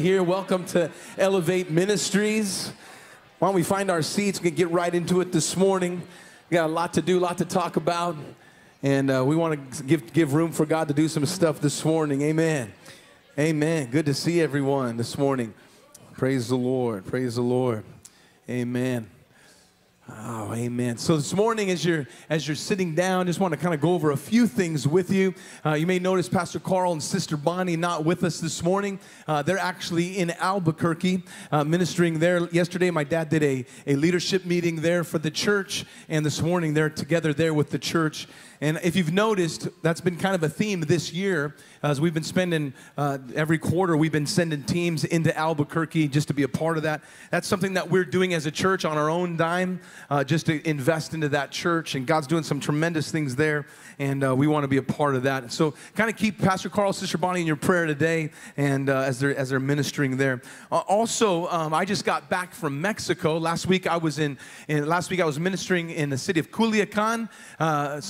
here. Welcome to Elevate Ministries. Why don't we find our seats? We can get right into it this morning. We got a lot to do, a lot to talk about, and uh, we want to give give room for God to do some stuff this morning. Amen. Amen. Good to see everyone this morning. Praise the Lord. Praise the Lord. Amen. Oh, amen. So this morning, as you're as you're sitting down, just want to kind of go over a few things with you. Uh, you may notice Pastor Carl and Sister Bonnie not with us this morning. Uh, they're actually in Albuquerque uh, ministering there. Yesterday, my dad did a, a leadership meeting there for the church, and this morning they're together there with the church. And if you've noticed, that's been kind of a theme this year as we've been spending uh, every quarter, we've been sending teams into Albuquerque just to be a part of that. That's something that we're doing as a church on our own dime, uh, just to invest into that church. And God's doing some tremendous things there, and uh, we want to be a part of that. So, kind of keep Pastor Carl, Sister Bonnie in your prayer today, and uh, as they're as they're ministering there. Uh, also, um, I just got back from Mexico last week. I was in, in last week I was ministering in the city of Culiacan, uh,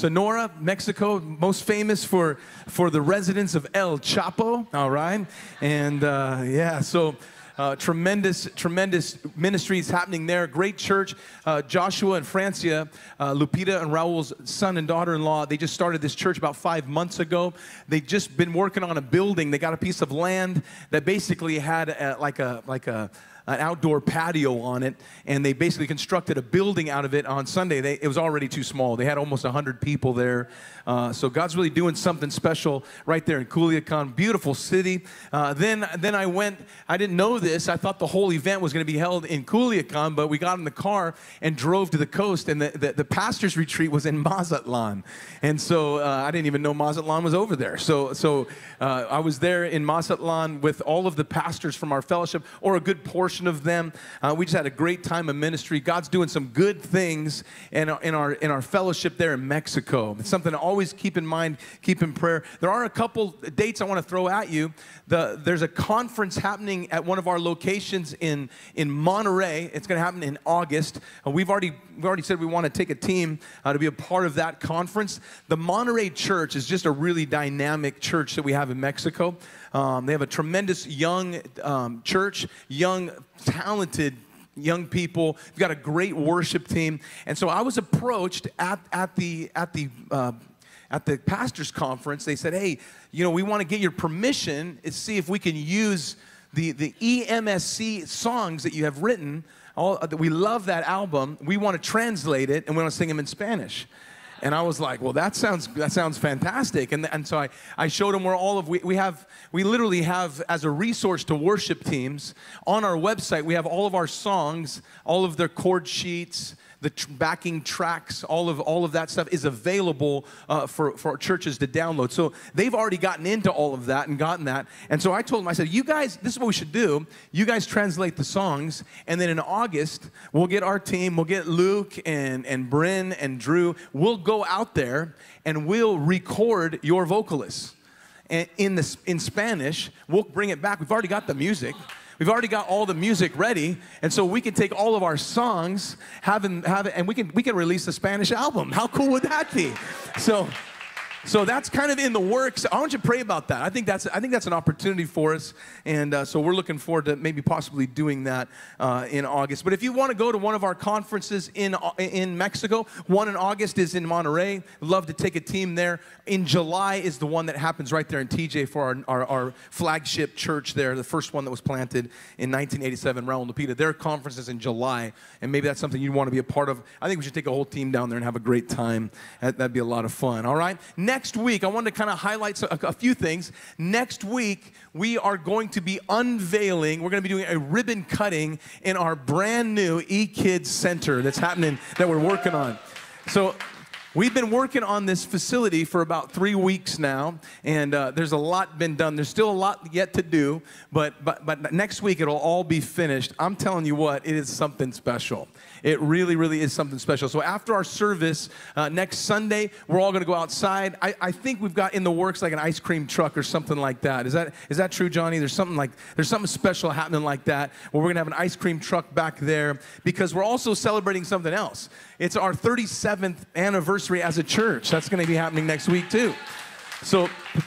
Mexico, most famous for for the residence of El Chapo, all right? And uh, yeah, so uh, tremendous, tremendous ministries happening there. Great church. Uh, Joshua and Francia, uh, Lupita and Raul's son and daughter in law, they just started this church about five months ago. They've just been working on a building. They got a piece of land that basically had a, like a, like a, an outdoor patio on it, and they basically constructed a building out of it on Sunday. They, it was already too small. They had almost 100 people there. Uh, so God's really doing something special right there in Culiacan. Beautiful city. Uh, then, then I went, I didn't know this. I thought the whole event was going to be held in Culiacan, but we got in the car and drove to the coast, and the, the, the pastor's retreat was in Mazatlan. And so uh, I didn't even know Mazatlan was over there. So, so uh, I was there in Mazatlan with all of the pastors from our fellowship, or a good portion of them. Uh, we just had a great time of ministry. God's doing some good things in our, in our, in our fellowship there in Mexico. It's something to always keep in mind, keep in prayer. There are a couple dates I want to throw at you. The, there's a conference happening at one of our locations in, in Monterrey. It's going to happen in August. Uh, we've, already, we've already said we want to take a team uh, to be a part of that conference. The Monterrey Church is just a really dynamic church that we have in Mexico. Um, they have a tremendous young um, church, young, talented young people. We've got a great worship team. And so I was approached at, at the, at the, uh, at the pastors conference. They said, hey, you know, we want to get your permission to see if we can use the, the EMSC songs that you have written. All, uh, we love that album. We want to translate it and we want to sing them in Spanish. And I was like, well, that sounds that sounds fantastic. And, and so I, I showed him where all of we, we have we literally have as a resource to worship teams on our website, we have all of our songs, all of their chord sheets, the tr- backing tracks, all of all of that stuff is available uh, for for churches to download. So they've already gotten into all of that and gotten that. And so I told them, I said, you guys, this is what we should do. You guys translate the songs, and then in August we'll get our team, we'll get Luke and and Bryn and Drew. We'll go out there and we'll record your vocalists. In the in Spanish, we'll bring it back. We've already got the music. We've already got all the music ready, and so we can take all of our songs, have, them, have and we can we can release a Spanish album. How cool would that be? So so that's kind of in the works. I want you to pray about that. I think that's I think that's an opportunity for us, and uh, so we're looking forward to maybe possibly doing that uh, in August. But if you want to go to one of our conferences in in Mexico, one in August is in Monterrey. Love to take a team there. In July is the one that happens right there in TJ for our, our, our flagship church there, the first one that was planted in 1987, Raul Lupita. Their conference is in July, and maybe that's something you'd want to be a part of. I think we should take a whole team down there and have a great time. That'd be a lot of fun. All right. Next next week, I wanted to kind of highlight a, a few things. Next week, we are going to be unveiling, we're going to be doing a ribbon cutting in our brand new eKids Center that's happening, that we're working on. So We've been working on this facility for about three weeks now, and uh, there's a lot been done. There's still a lot yet to do, but, but, but next week it'll all be finished. I'm telling you what, it is something special. It really, really is something special. So after our service uh, next Sunday, we're all going to go outside. I, I think we've got in the works like an ice cream truck or something like that. Is that is that true, Johnny? There's something like there's something special happening like that where we're going to have an ice cream truck back there because we're also celebrating something else. It's our 37th anniversary as a church. That's going to be happening next week, too. So,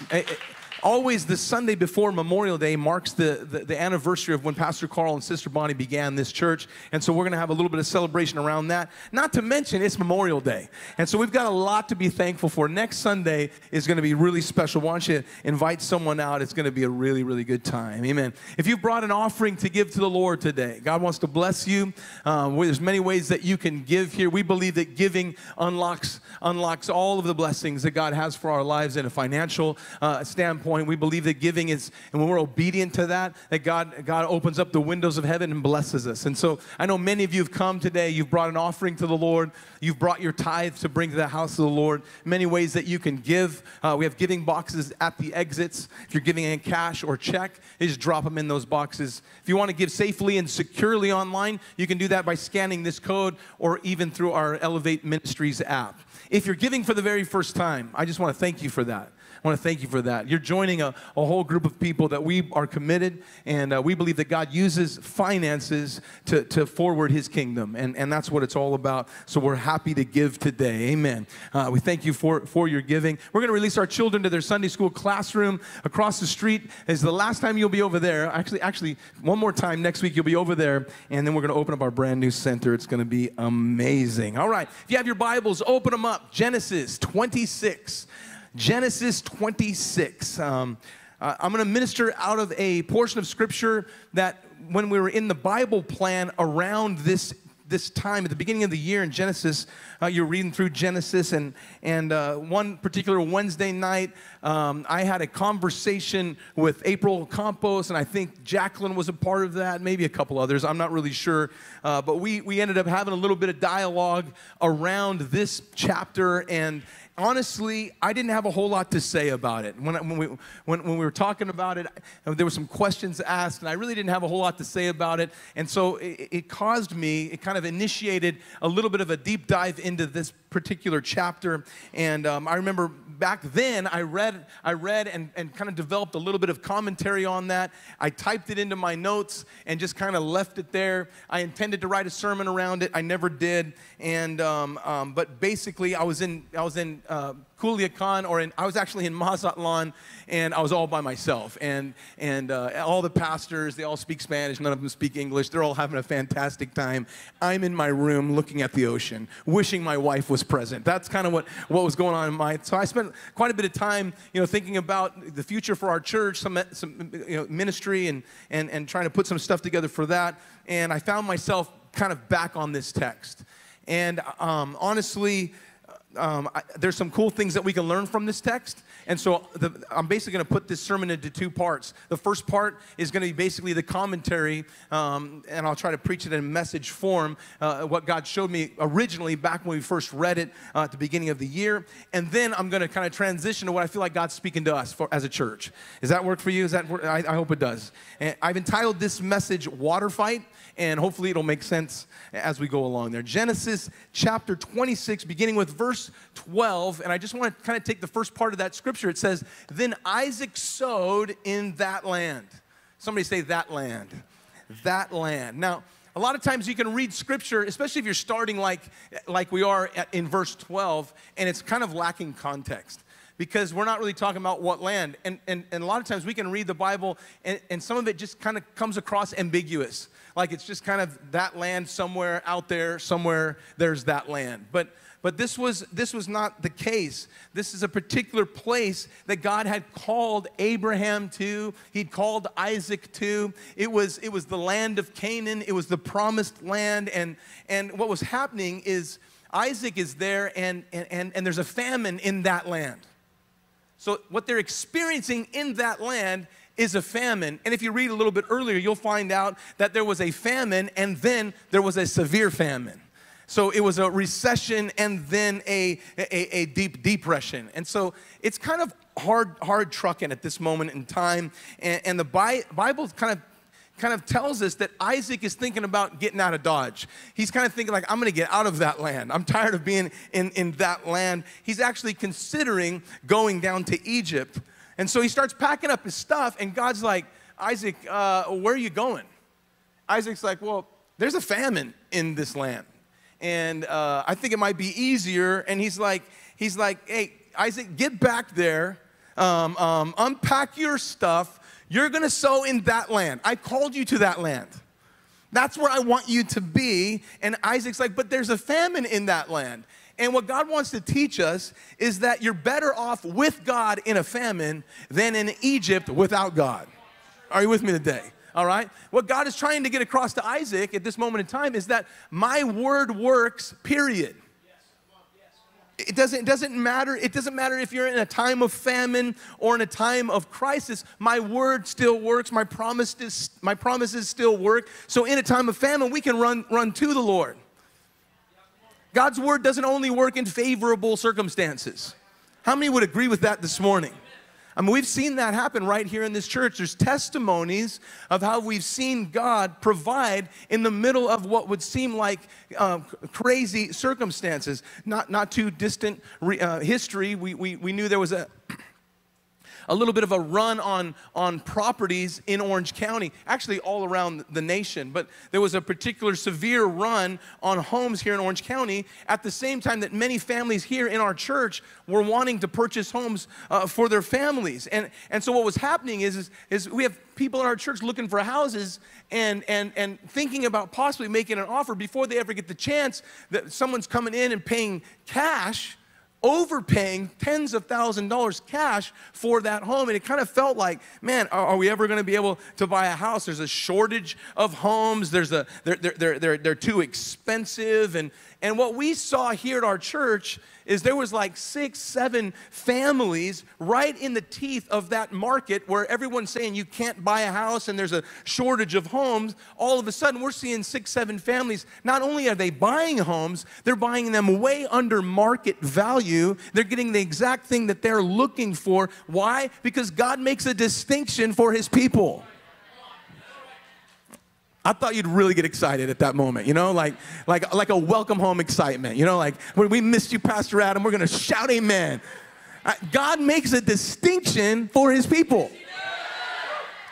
eh, eh, always the Sunday before Memorial Day marks the, the, the, anniversary of when Pastor Carl and Sister Bonnie began this church. And so we're going to have a little bit of celebration around that. Not to mention, it's Memorial Day. And so we've got a lot to be thankful for. Next Sunday is going to be really special. Why don't you invite someone out? It's going to be a really, really good time. Amen. If you've brought an offering to give to the Lord today, God wants to bless you. Um, there's many ways that you can give here. We believe that giving unlocks, unlocks all of the blessings that God has for our lives in a financial uh, standpoint standpoint, we believe that giving is, and when we're obedient to that, that God, God opens up the windows of heaven and blesses us. And so I know many of you have come today, you've brought an offering to the Lord, you've brought your tithe to bring to the house of the Lord. Many ways that you can give. Uh, we have giving boxes at the exits. If you're giving in cash or check, just drop them in those boxes. If you want to give safely and securely online, you can do that by scanning this code or even through our Elevate Ministries app. If you're giving for the very first time, I just want to thank you for that. I want to thank you for that. You're joining a, a whole group of people that we are committed, and uh, we believe that God uses finances to, to forward his kingdom, and, and that's what it's all about. So we're happy to give today. Amen. Uh, we thank you for, for your giving. We're going to release our children to their Sunday school classroom across the street. Is the last time you'll be over there. Actually, actually, one more time next week you'll be over there, and then we're going to open up our brand new center. It's going to be amazing. All right. If you have your Bibles, open them up. Genesis 26. Genesis 26. Um, uh, I'm going to minister out of a portion of scripture that when we were in the Bible plan around this this time at the beginning of the year in Genesis, uh, you're reading through Genesis, and and uh, one particular Wednesday night, um, I had a conversation with April Campos, and I think Jacqueline was a part of that, maybe a couple others. I'm not really sure, uh, but we we ended up having a little bit of dialogue around this chapter and honestly, I didn't have a whole lot to say about it. When, when, we, when, when we were talking about it, there were some questions asked, and I really didn't have a whole lot to say about it. And so it, it caused me, it kind of initiated a little bit of a deep dive into this particular chapter. And um, I remember back then I read, I read and, and kind of developed a little bit of commentary on that. I typed it into my notes and just kind of left it there. I intended to write a sermon around it. I never did. And um, um, but basically, I was in I was in uh, Culiacan, or in, I was actually in Mazatlan, and I was all by myself. And, and uh, all the pastors, they all speak Spanish, none of them speak English. They're all having a fantastic time. I'm in my room looking at the ocean, wishing my wife was present. That's kind of what, what was going on in my, so I spent quite a bit of time, you know, thinking about the future for our church, some, some you know, ministry, and, and, and trying to put some stuff together for that. And I found myself kind of back on this text. And um, honestly, um, I, there's some cool things that we can learn from this text. And so the, I'm basically going to put this sermon into two parts. The first part is going to be basically the commentary, um, and I'll try to preach it in message form, uh, what God showed me originally back when we first read it uh, at the beginning of the year. And then I'm going to kind of transition to what I feel like God's speaking to us for, as a church. Does that work for you? Is that I, I hope it does. And I've entitled this message Water Fight and hopefully it'll make sense as we go along there. Genesis chapter 26, beginning with verse 12, and I just want to kind of take the first part of that scripture. It says, Then Isaac sowed in that land. Somebody say, That land. That land. Now, a lot of times you can read scripture, especially if you're starting like, like we are in verse 12, and it's kind of lacking context because we're not really talking about what land. And, and, and a lot of times we can read the Bible and, and some of it just kind of comes across ambiguous like it's just kind of that land somewhere out there, somewhere there's that land. But but this was this was not the case. This is a particular place that God had called Abraham to. He'd called Isaac to. It was it was the land of Canaan. It was the promised land. And and what was happening is Isaac is there and and and, and there's a famine in that land. So what they're experiencing in that land is a famine. And if you read a little bit earlier, you'll find out that there was a famine and then there was a severe famine. So it was a recession and then a, a, a, deep depression. And so it's kind of hard, hard trucking at this moment in time. And, and the Bible kind of kind of tells us that Isaac is thinking about getting out of Dodge. He's kind of thinking like, I'm gonna get out of that land. I'm tired of being in, in that land. He's actually considering going down to Egypt. And so he starts packing up his stuff, and God's like, Isaac, uh, where are you going? Isaac's like, well, there's a famine in this land. And uh, I think it might be easier. And he's like, he's like, hey, Isaac, get back there. um, um, unpack your stuff. You're gonna sow in that land. I called you to that land. That's where I want you to be. And Isaac's like, but there's a famine in that land. And what God wants to teach us is that you're better off with God in a famine than in Egypt without God. Are you with me today? All right? What God is trying to get across to Isaac at this moment in time is that my word works, period. It doesn't, it doesn't matter. It doesn't matter if you're in a time of famine or in a time of crisis. My word still works. My promises, my promises still work. So in a time of famine, we can run, run to the Lord. God's word doesn't only work in favorable circumstances. How many would agree with that this morning? I mean, we've seen that happen right here in this church. There's testimonies of how we've seen God provide in the middle of what would seem like uh, crazy circumstances. Not, not too distant re, uh, history, we, we, we knew there was a a little bit of a run on, on properties in Orange County, actually all around the nation. But there was a particular severe run on homes here in Orange County at the same time that many families here in our church were wanting to purchase homes uh, for their families. And, and so what was happening is, is, is we have people in our church looking for houses and, and, and thinking about possibly making an offer before they ever get the chance that someone's coming in and paying cash overpaying tens of thousand dollars cash for that home. And it kind of felt like, man, are, are we ever going to be able to buy a house? There's a shortage of homes. There's a, they're, they're, they're, they're too expensive. And, and what we saw here at our church is there was like six, seven families right in the teeth of that market where everyone's saying you can't buy a house and there's a shortage of homes. All of a sudden, we're seeing six, seven families. Not only are they buying homes, they're buying them way under market value. They're getting the exact thing that they're looking for. Why? Because God makes a distinction for his people. I thought you'd really get excited at that moment, you know, like, like, like a welcome home excitement, you know, like when we missed you, Pastor Adam, we're gonna shout amen. Uh, God makes a distinction for his people.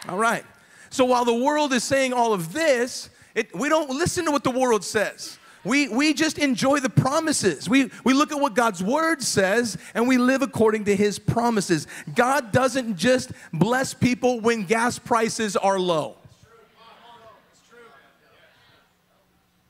All right. So while the world is saying all of this, it, we don't listen to what the world says. We, we just enjoy the promises. We, we look at what God's word says and we live according to his promises. God doesn't just bless people when gas prices are low.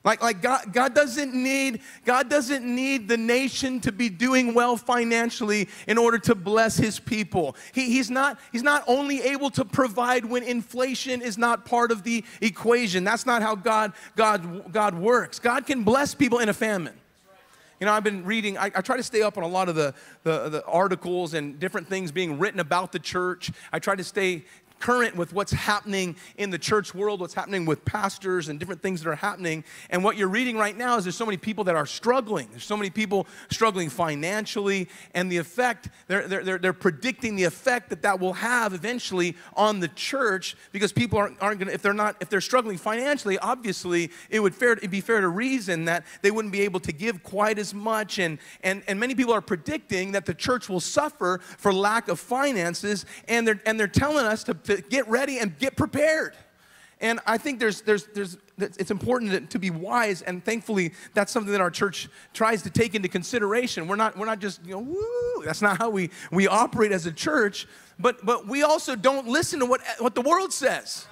Like, like God, God doesn't need God doesn't need the nation to be doing well financially in order to bless his people. He, he's, not, he's not only able to provide when inflation is not part of the equation. That's not how God, God, God works. God can bless people in a famine. You know, I've been reading, I, I, try to stay up on a lot of the, the, the, articles and different things being written about the church. I try to stay current with what's happening in the church world, what's happening with pastors and different things that are happening. And what you're reading right now is there's so many people that are struggling. There's so many people struggling financially, and the effect, they're, they're, they're predicting the effect that that will have eventually on the church because people aren't, aren't going to, if they're not, if they're struggling financially, obviously it would fair, it'd be fair to reason that they wouldn't be able to give quite as much. And, and, and many people are predicting that the church will suffer for lack of finances, and they're, and they're telling us to to get ready and get prepared. And I think there's, there's, there's, it's important to be wise, and thankfully, that's something that our church tries to take into consideration. We're not, we're not just, you know, woo, that's not how we, we operate as a church, but, but we also don't listen to what, what the world says.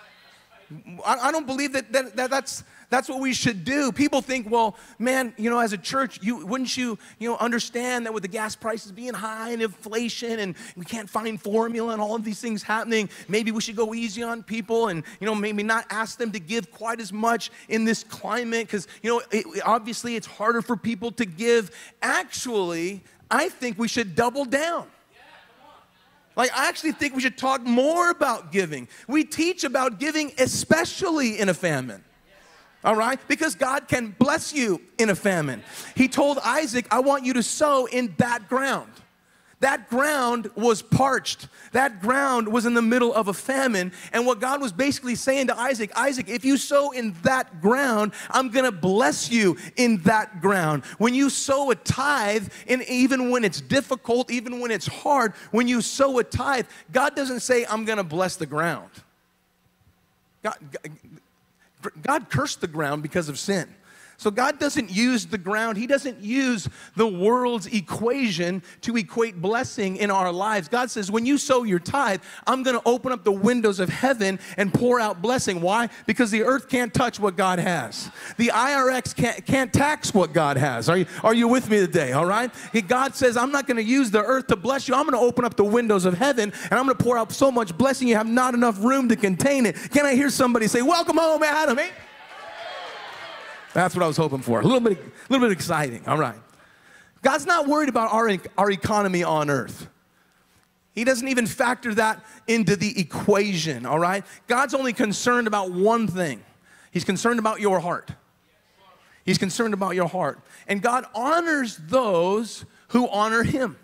I, I don't believe that, that, that that's, that's what we should do. People think, well, man, you know, as a church, you wouldn't you, you know, understand that with the gas prices being high and inflation and we can't find formula and all of these things happening, maybe we should go easy on people and, you know, maybe not ask them to give quite as much in this climate because, you know, it, obviously it's harder for people to give. Actually, I think we should double down. Like, I actually think we should talk more about giving. We teach about giving, especially in a famine all right? Because God can bless you in a famine. He told Isaac, I want you to sow in that ground. That ground was parched. That ground was in the middle of a famine. And what God was basically saying to Isaac, Isaac, if you sow in that ground, I'm gonna bless you in that ground. When you sow a tithe, and even when it's difficult, even when it's hard, when you sow a tithe, God doesn't say, I'm gonna bless the ground. God, God cursed the ground because of sin. So God doesn't use the ground, He doesn't use the world's equation to equate blessing in our lives. God says, when you sow your tithe, I'm gonna open up the windows of heaven and pour out blessing. Why? Because the earth can't touch what God has. The IRS can't, can't tax what God has. Are you, are you with me today? All right? God says, I'm not gonna use the earth to bless you. I'm gonna open up the windows of heaven and I'm gonna pour out so much blessing you have not enough room to contain it. Can I hear somebody say, Welcome home, Adam? Eh? That's what I was hoping for. A little bit, a little bit exciting. All right. God's not worried about our, our economy on earth. He doesn't even factor that into the equation, all right? God's only concerned about one thing. He's concerned about your heart. He's concerned about your heart. And God honors those who honor him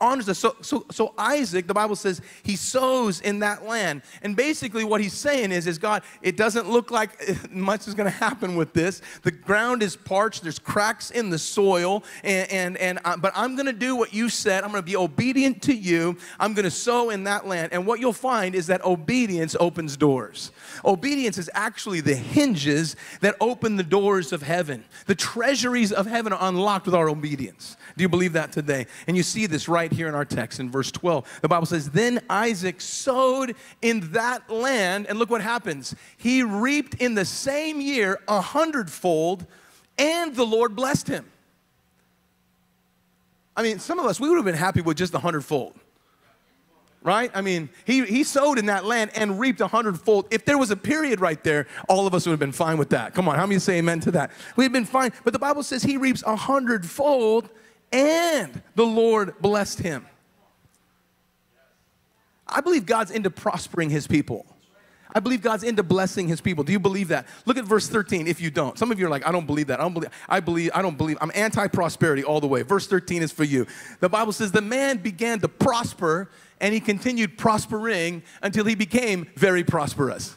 honors us. So, so, so Isaac, the Bible says, he sows in that land. And basically what he's saying is, is God, it doesn't look like much is going to happen with this. The ground is parched. There's cracks in the soil. And, and, and uh, but I'm going to do what you said. I'm going to be obedient to you. I'm going to sow in that land. And what you'll find is that obedience opens doors. Obedience is actually the hinges that open the doors of heaven. The treasuries of heaven are unlocked with our obedience. Do you believe that today? And you see this right here in our text in verse 12. The Bible says, Then Isaac sowed in that land, and look what happens. He reaped in the same year a hundredfold, and the Lord blessed him. I mean, some of us, we would have been happy with just a hundredfold right? I mean, he, he sowed in that land and reaped a hundredfold. If there was a period right there, all of us would have been fine with that. Come on, how many say amen to that? We'd been fine. But the Bible says he reaps a hundredfold and the Lord blessed him. I believe God's into prospering his people. I believe God's into blessing his people. Do you believe that? Look at verse 13 if you don't. Some of you are like, I don't believe that. I don't believe I believe I don't believe. I'm anti-prosperity all the way. Verse 13 is for you. The Bible says the man began to prosper and he continued prospering until he became very prosperous.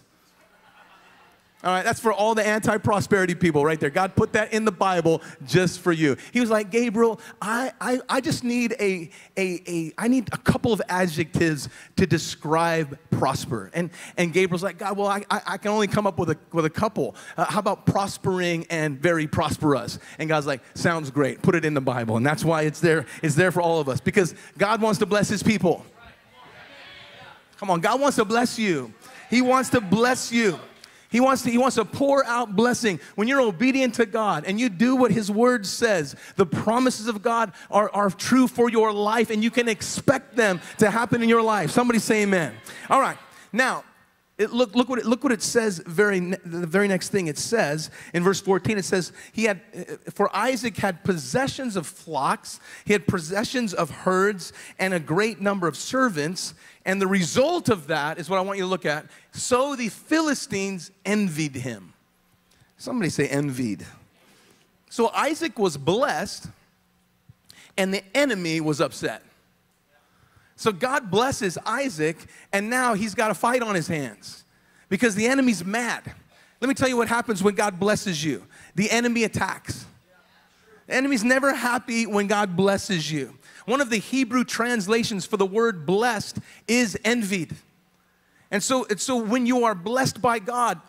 All right, that's for all the anti prosperity people right there. God put that in the Bible just for you. He was like, Gabriel, I, I, I just need a, a, a, I need a couple of adjectives to describe prosper. And, and Gabriel's like, God, well, I, I can only come up with a, with a couple. Uh, how about prospering and very prosperous? And God's like, sounds great. Put it in the Bible. And that's why it's there, it's there for all of us because God wants to bless his people. Come on, God wants to bless you. He wants to bless you. He wants, to, he wants to pour out blessing. When you're obedient to God and you do what His Word says, the promises of God are, are true for your life and you can expect them to happen in your life. Somebody say amen. All right. Now, it, look, look, what it, look what it says very the very next thing it says in verse 14 it says he had for isaac had possessions of flocks he had possessions of herds and a great number of servants and the result of that is what i want you to look at so the philistines envied him somebody say envied so isaac was blessed and the enemy was upset so God blesses Isaac, and now he's got a fight on his hands because the enemy's mad. Let me tell you what happens when God blesses you the enemy attacks. The enemy's never happy when God blesses you. One of the Hebrew translations for the word blessed is envied. And so, so when you are blessed by God,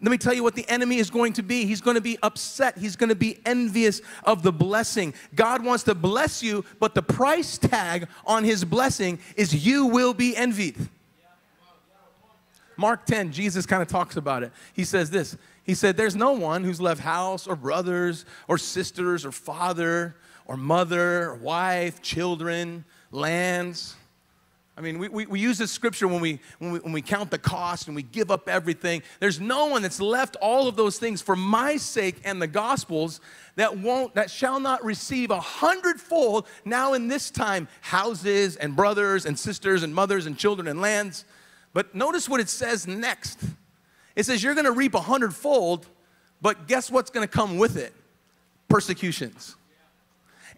let me tell you what the enemy is going to be. He's going to be upset. He's going to be envious of the blessing. God wants to bless you, but the price tag on his blessing is you will be envied. Mark 10, Jesus kind of talks about it. He says this He said, There's no one who's left house or brothers or sisters or father or mother or wife, children, lands I mean, we, we, we, use this scripture when we, when, we, when we count the cost and we give up everything. There's no one that's left all of those things for my sake and the gospel's that won't, that shall not receive a hundredfold now in this time houses and brothers and sisters and mothers and children and lands. But notice what it says next. It says you're gonna reap a hundredfold, but guess what's gonna come with it? Persecutions.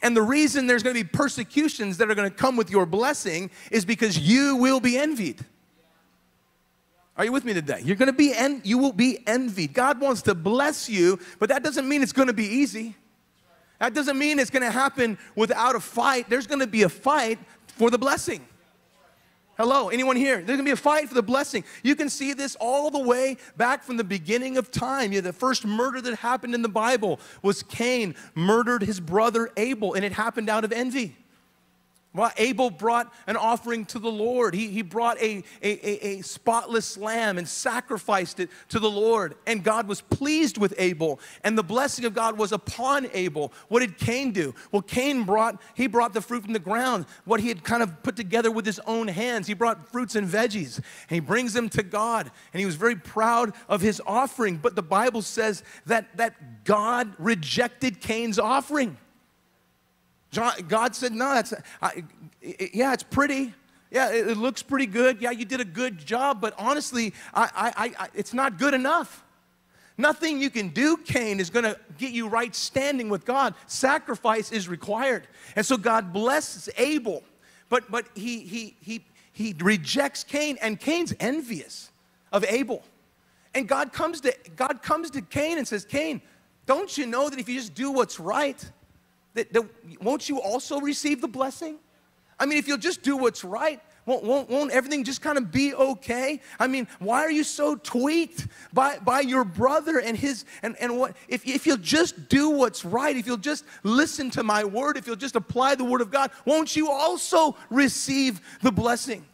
And the reason there's going to be persecutions that are going to come with your blessing is because you will be envied. Are you with me today? You're going to be en- you will be envied. God wants to bless you, but that doesn't mean it's going to be easy. That doesn't mean it's going to happen without a fight. There's going to be a fight for the blessing. Hello, anyone here? There's gonna be a fight for the blessing. You can see this all the way back from the beginning of time. You know, the first murder that happened in the Bible was Cain murdered his brother Abel, and it happened out of envy. Well, Abel brought an offering to the Lord. He, he brought a, a, a, a, spotless lamb and sacrificed it to the Lord. And God was pleased with Abel. And the blessing of God was upon Abel. What did Cain do? Well, Cain brought, he brought the fruit from the ground, what he had kind of put together with his own hands. He brought fruits and veggies, and he brings them to God. And he was very proud of his offering. But the Bible says that, that God rejected Cain's offering. John, God said, No, that's, I, yeah, it's pretty. Yeah, it, it, looks pretty good. Yeah, you did a good job, but honestly, I, I, I, it's not good enough. Nothing you can do, Cain, is going to get you right standing with God. Sacrifice is required. And so God blesses Abel, but, but he, he, he, he rejects Cain, and Cain's envious of Abel. And God comes, to, God comes to Cain and says, Cain, don't you know that if you just do what's right, that, that, won't you also receive the blessing? I mean, if you'll just do what's right, won't, won't, won't everything just kind of be okay? I mean, why are you so tweaked by, by your brother and his, and, and what, if, if you'll just do what's right, if you'll just listen to my word, if you'll just apply the word of God, won't you also receive the blessing?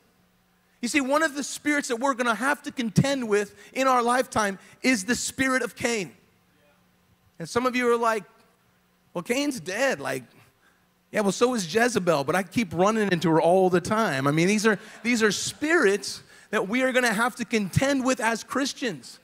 You see, one of the spirits that we're gonna have to contend with in our lifetime is the spirit of Cain. And some of you are like, well, Cain's dead. Like, yeah, well, so is Jezebel, but I keep running into her all the time. I mean, these are, these are spirits that we are going to have to contend with as Christians.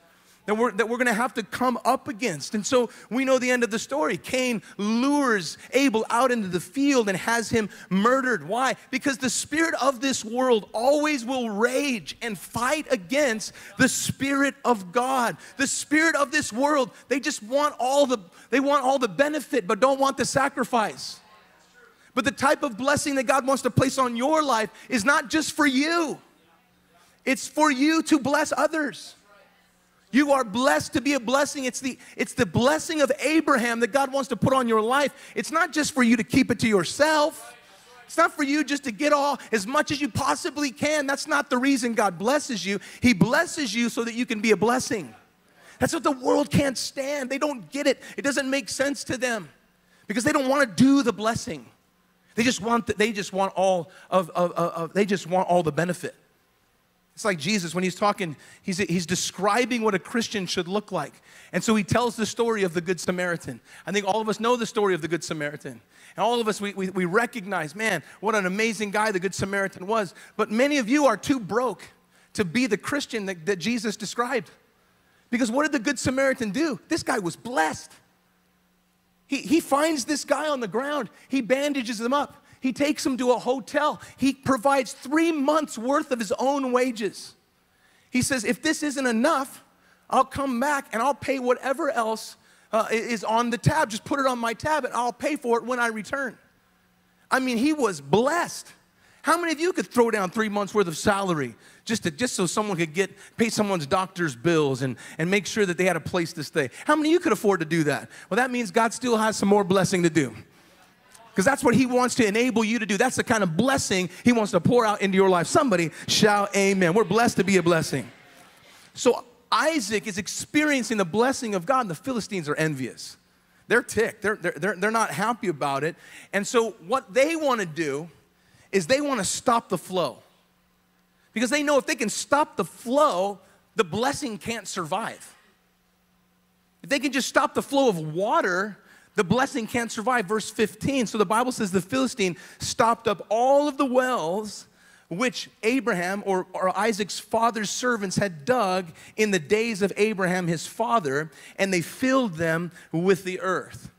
That we're, that we're gonna have to come up against. And so we know the end of the story. Cain lures Abel out into the field and has him murdered. Why? Because the spirit of this world always will rage and fight against the spirit of God. The spirit of this world, they just want all the, they want all the benefit, but don't want the sacrifice. But the type of blessing that God wants to place on your life is not just for you, it's for you to bless others. You are blessed to be a blessing. It's the, it's the blessing of Abraham that God wants to put on your life. It's not just for you to keep it to yourself. It's not for you just to get all as much as you possibly can. That's not the reason God blesses you. He blesses you so that you can be a blessing. That's what the world can't stand. They don't get it. It doesn't make sense to them because they don't want to do the blessing. They just want the, they just want all of, of, of, of they just want all the benefit. It's like Jesus when he's talking, he's, he's describing what a Christian should look like. And so he tells the story of the Good Samaritan. I think all of us know the story of the Good Samaritan. And all of us, we, we, we recognize, man, what an amazing guy the Good Samaritan was. But many of you are too broke to be the Christian that, that Jesus described. Because what did the Good Samaritan do? This guy was blessed. He, he finds this guy on the ground, he bandages him up, he takes him to a hotel, he provides three months' worth of his own wages. He says, If this isn't enough, I'll come back and I'll pay whatever else uh, is on the tab. Just put it on my tab and I'll pay for it when I return. I mean, he was blessed. How many of you could throw down three months worth of salary just, to, just so someone could get pay someone's doctor's bills and, and make sure that they had a place to stay? How many of you could afford to do that? Well, that means God still has some more blessing to do. Because that's what He wants to enable you to do. That's the kind of blessing He wants to pour out into your life. Somebody shout, Amen. We're blessed to be a blessing. So Isaac is experiencing the blessing of God, and the Philistines are envious. They're ticked, they're, they're, they're not happy about it. And so, what they want to do is they want to stop the flow. Because they know if they can stop the flow, the blessing can't survive. If they can just stop the flow of water, the blessing can't survive. Verse 15. So the Bible says the Philistine stopped up all of the wells which Abraham or, or, Isaac's father's servants had dug in the days of Abraham, his father, and they filled them with the earth.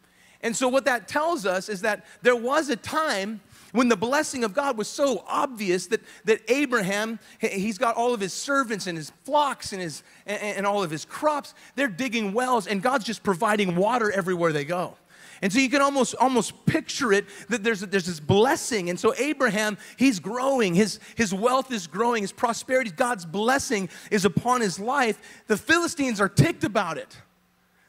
And so, what that tells us is that there was a time when the blessing of God was so obvious that, that Abraham, he's got all of his servants and his flocks and, his, and, and all of his crops, they're digging wells, and God's just providing water everywhere they go. And so you can almost almost picture it that there's, there's this blessing. And so Abraham, he's growing, his, his wealth is growing, his prosperity, God's blessing is upon his life. The Philistines are ticked about it.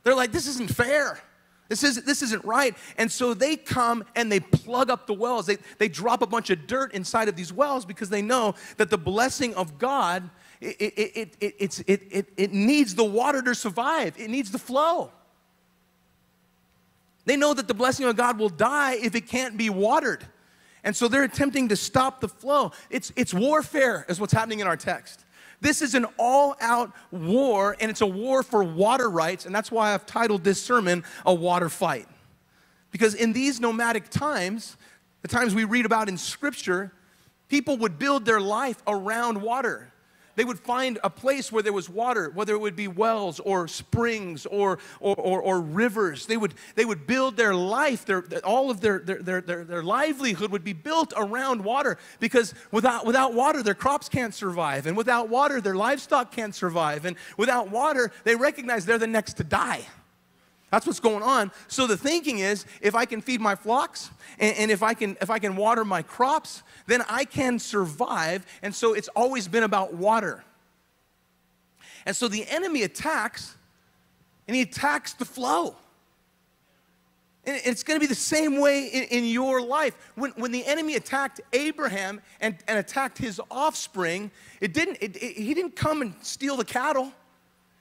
They're like, this isn't fair. This, is, this isn't right. And so they come and they plug up the wells. They, they drop a bunch of dirt inside of these wells because they know that the blessing of God, it, it, it, it, it, it, it needs the water to survive, it needs to flow. They know that the blessing of God will die if it can't be watered. And so they're attempting to stop the flow. It's, it's warfare, is what's happening in our text. This is an all out war, and it's a war for water rights, and that's why I've titled this sermon A Water Fight. Because in these nomadic times, the times we read about in Scripture, people would build their life around water they would find a place where there was water, whether it would be wells or springs or, or, or, or rivers. They would, they would build their life, their, all of their, their, their, their, their livelihood would be built around water because without, without water, their crops can't survive. And without water, their livestock can't survive. And without water, they recognize they're the next to die. That's what's going on. So the thinking is, if I can feed my flocks and, and, if I can if I can water my crops, then I can survive. And so it's always been about water. And so the enemy attacks, and he attacks the flow. And it's going to be the same way in, in, your life. When, when the enemy attacked Abraham and, and attacked his offspring, it didn't, it, it, he didn't come and steal the cattle.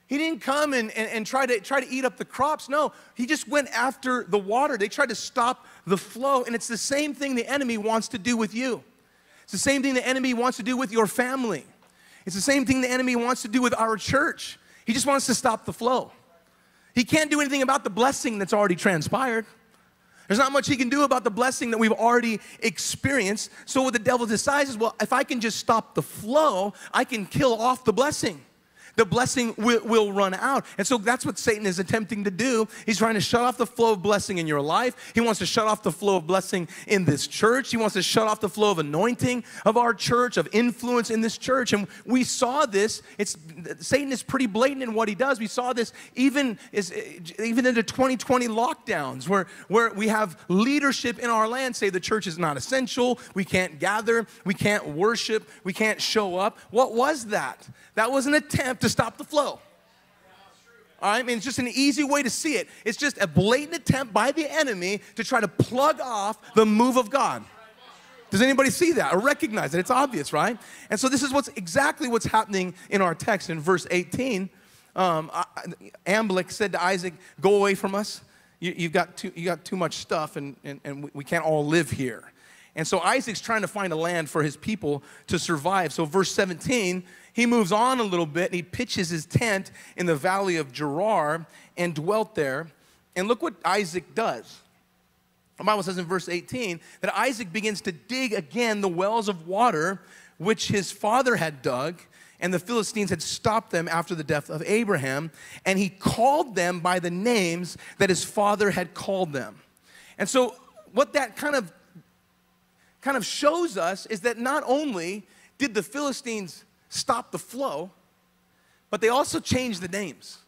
He didn't come and, and, and, try, to, try to eat up the crops. No, he just went after the water. They tried to stop the flow. And it's the same thing the enemy wants to do with you. It's the same thing the enemy wants to do with your family. It's the same thing the enemy wants to do with our church. He just wants to stop the flow. He can't do anything about the blessing that's already transpired. There's not much he can do about the blessing that we've already experienced. So, what the devil decides is well, if I can just stop the flow, I can kill off the blessing the blessing will, will run out. And so that's what Satan is attempting to do. He's trying to shut off the flow of blessing in your life. He wants to shut off the flow of blessing in this church. He wants to shut off the flow of anointing of our church, of influence in this church. And we saw this. It's Satan is pretty blatant in what he does. We saw this even is even in the 2020 lockdowns where, where we have leadership in our land say the church is not essential, we can't gather, we can't worship, we can't show up. What was that? That was an attempt to stop the flow. All right, I mean, it's just an easy way to see it. It's just a blatant attempt by the enemy to try to plug off the move of God. Does anybody see that or recognize it? It's obvious, right? And so this is what's exactly what's happening in our text in verse 18. Um, said to Isaac, "Go away from us. You, have got too, you got too much stuff, and, and, and we can't all live here." And so Isaac's trying to find a land for his people to survive. So verse 17 he moves on a little bit and he pitches his tent in the valley of Gerar and dwelt there. And look what Isaac does. The Bible says in verse 18 that Isaac begins to dig again the wells of water which his father had dug, and the Philistines had stopped them after the death of Abraham, and he called them by the names that his father had called them. And so, what that kind of kind of shows us is that not only did the Philistines stop the flow, but they also change the names.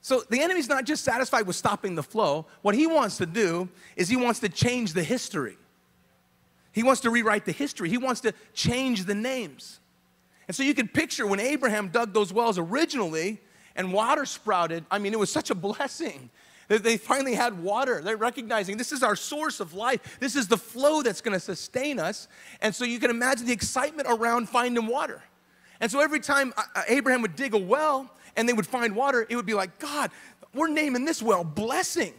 So the enemy's not just satisfied with stopping the flow. What he wants to do is he wants to change the history. He wants to rewrite the history. He wants to change the names. And so you can picture when Abraham dug those wells originally and water sprouted, I mean, it was such a blessing. They finally had water. They're recognizing this is our source of life. This is the flow that's going to sustain us. And so you can imagine the excitement around finding water. And so every time Abraham would dig a well and they would find water, it would be like, God, we're naming this well blessing.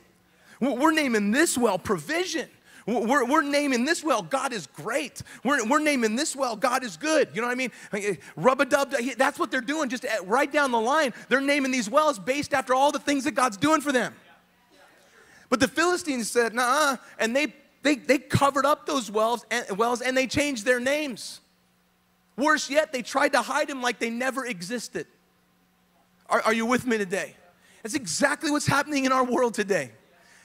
We're naming this well provision. We're, we're naming this well, God is great. We're, we're naming this well, God is good. You know what I mean? Eh, rub a dub, that's what they're doing, just eh, right down the line. They're naming these wells based after all the things that God's doing for them. But the Philistines said, nah, and they, they, they covered up those wells and, wells and they changed their names. Worse yet, they tried to hide them like they never existed. Are, are you with me today? That's exactly what's happening in our world today,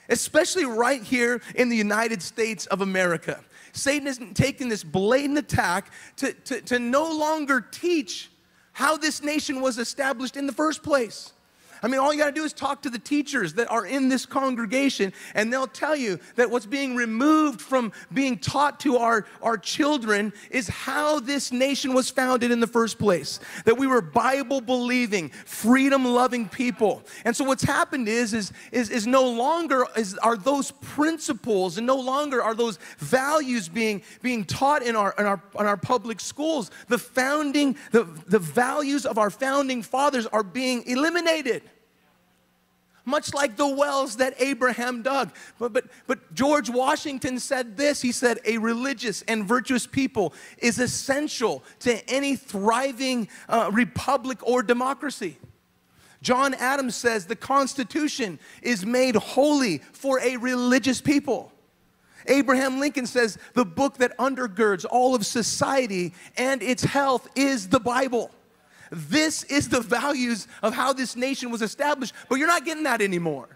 especially right here in the United States of America. Satan is taking this blatant attack to, to, to no longer teach how this nation was established in the first place I mean, all you got to do is talk to the teachers that are in this congregation, and they'll tell you that what's being removed from being taught to our, our children is how this nation was founded in the first place. That we were Bible believing, freedom loving people. And so what's happened is, is, is, is no longer is, are those principles and no longer are those values being, being taught in our, in, our, in our public schools. The founding, the, the values of our founding fathers are being eliminated much like the wells that Abraham dug. But, but, but George Washington said this he said, A religious and virtuous people is essential to any thriving uh, republic or democracy. John Adams says the Constitution is made wholly for a religious people. Abraham Lincoln says the book that undergirds all of society and its health is the Bible. This is the values of how this nation was established, but you're not getting that anymore.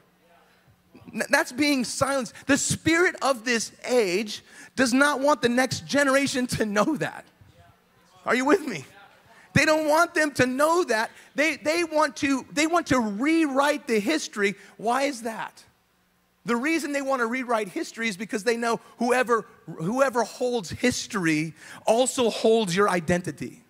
That's being silenced. The spirit of this age does not want the next generation to know that. Are you with me? They don't want them to know that. They, they, want to, they want to rewrite the history. Why is that? The reason they want to rewrite history is because they know whoever, whoever holds history also holds your identity.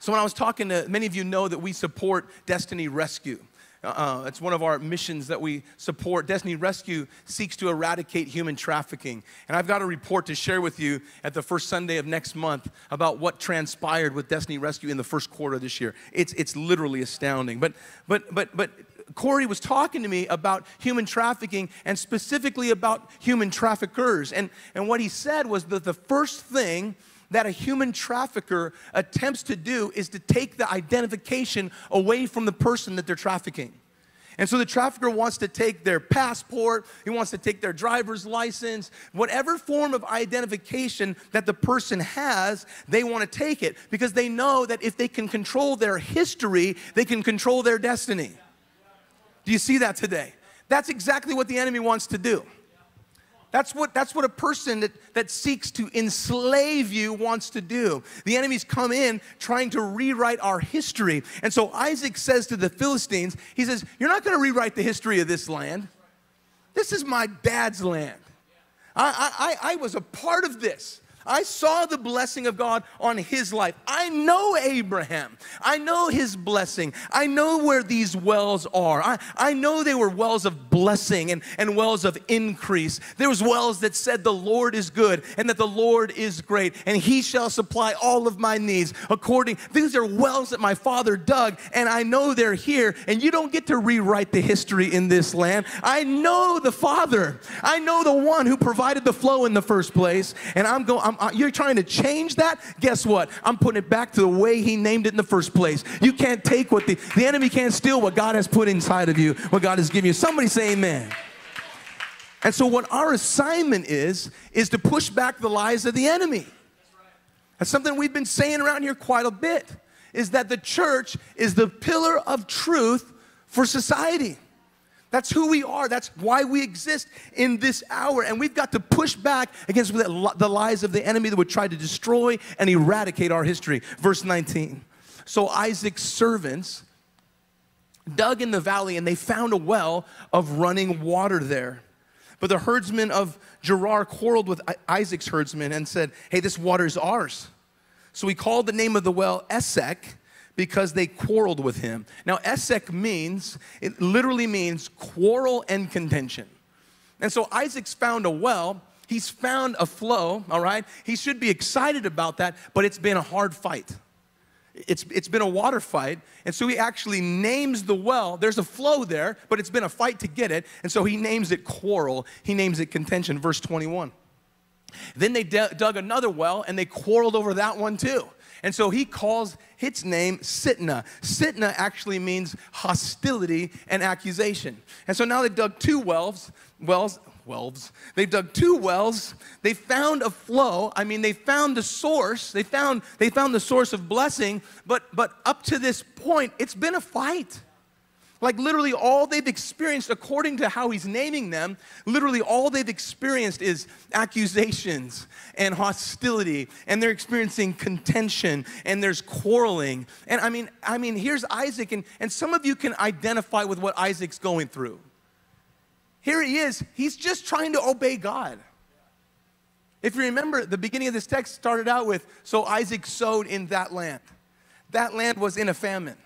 So, when I was talking to many of you, know that we support Destiny Rescue. Uh, it's one of our missions that we support. Destiny Rescue seeks to eradicate human trafficking. And I've got a report to share with you at the first Sunday of next month about what transpired with Destiny Rescue in the first quarter of this year. It's, it's literally astounding. But, but, but, but Corey was talking to me about human trafficking and specifically about human traffickers. And, and what he said was that the first thing that a human trafficker attempts to do is to take the identification away from the person that they're trafficking. And so the trafficker wants to take their passport, he wants to take their driver's license, whatever form of identification that the person has, they want to take it because they know that if they can control their history, they can control their destiny. Do you see that today? That's exactly what the enemy wants to do. That's what, that's what a person that, that seeks to enslave you wants to do. The enemies come in trying to rewrite our history. And so Isaac says to the Philistines, he says, You're not going to rewrite the history of this land. This is my dad's land. I, I, I was a part of this. I saw the blessing of God on his life. I know Abraham. I know his blessing. I know where these wells are. I, I know they were wells of blessing and, and wells of increase. There was wells that said the Lord is good and that the Lord is great and he shall supply all of my needs according. These are wells that my father dug and I know they're here and you don't get to rewrite the history in this land. I know the Father. I know the one who provided the flow in the first place and I'm going I'm, uh, you're trying to change that? Guess what? I'm putting it back to the way He named it in the first place. You can't take what the, the enemy can't steal what God has put inside of you, what God has given you. Somebody say amen. And so, what our assignment is, is to push back the lies of the enemy. That's something we've been saying around here quite a bit, is that the church is the pillar of truth for society. That's who we are. That's why we exist in this hour. And we've got to push back against the lies of the enemy that would try to destroy and eradicate our history. Verse 19. So Isaac's servants dug in the valley and they found a well of running water there. But the herdsmen of Gerar quarreled with Isaac's herdsmen and said, Hey, this water is ours. So he called the name of the well Esek because they quarreled with him. Now, Esek means, it literally means quarrel and contention. And so Isaac's found a well, he's found a flow, all right? He should be excited about that, but it's been a hard fight. It's, it's been a water fight, and so he actually names the well. There's a flow there, but it's been a fight to get it, and so he names it quarrel. He names it contention, verse 21. Then they dug another well, and they quarreled over that one too. And so he calls its name Sitnah. Sitnah actually means hostility and accusation. And so now they dug two wells, wells, wells. They've dug two wells. They found a flow. I mean, they found the source. They found they found the source of blessing, but but up to this point, it's been a fight. Like literally all they've experienced, according to how he's naming them, literally all they've experienced is accusations and hostility, and they're experiencing contention and there's quarreling. And I mean, I mean, here's Isaac, and, and some of you can identify with what Isaac's going through. Here he is, he's just trying to obey God. If you remember, the beginning of this text started out with So Isaac sowed in that land. That land was in a famine.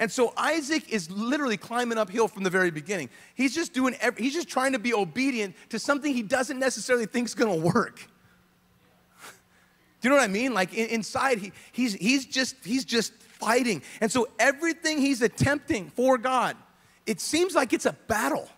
And so Isaac is literally climbing uphill from the very beginning. He's just doing, every, he's just trying to be obedient to something he doesn't necessarily think is gonna work. Do you know what I mean? Like inside, he, he's, he's, just, he's just fighting. And so everything he's attempting for God, it seems like it's a battle.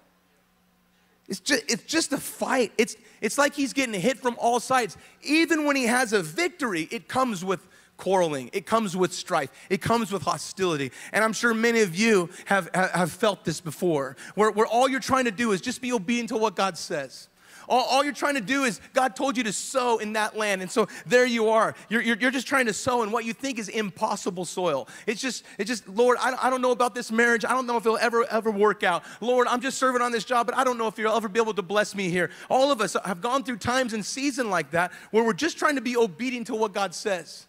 It's just, it's just a fight. It's, it's like he's getting hit from all sides. Even when he has a victory, it comes with quarreling, it comes with strife, it comes with hostility. And I'm sure many of you have, have felt this before, where, where all you're trying to do is just be obedient to what God says. All, all, you're trying to do is God told you to sow in that land. And so there you are. You're, you're, you're, just trying to sow in what you think is impossible soil. It's just, it's just, Lord, I, I don't know about this marriage. I don't know if it'll ever, ever work out. Lord, I'm just serving on this job, but I don't know if you'll ever be able to bless me here. All of us have gone through times and seasons like that where we're just trying to be obedient to what God says.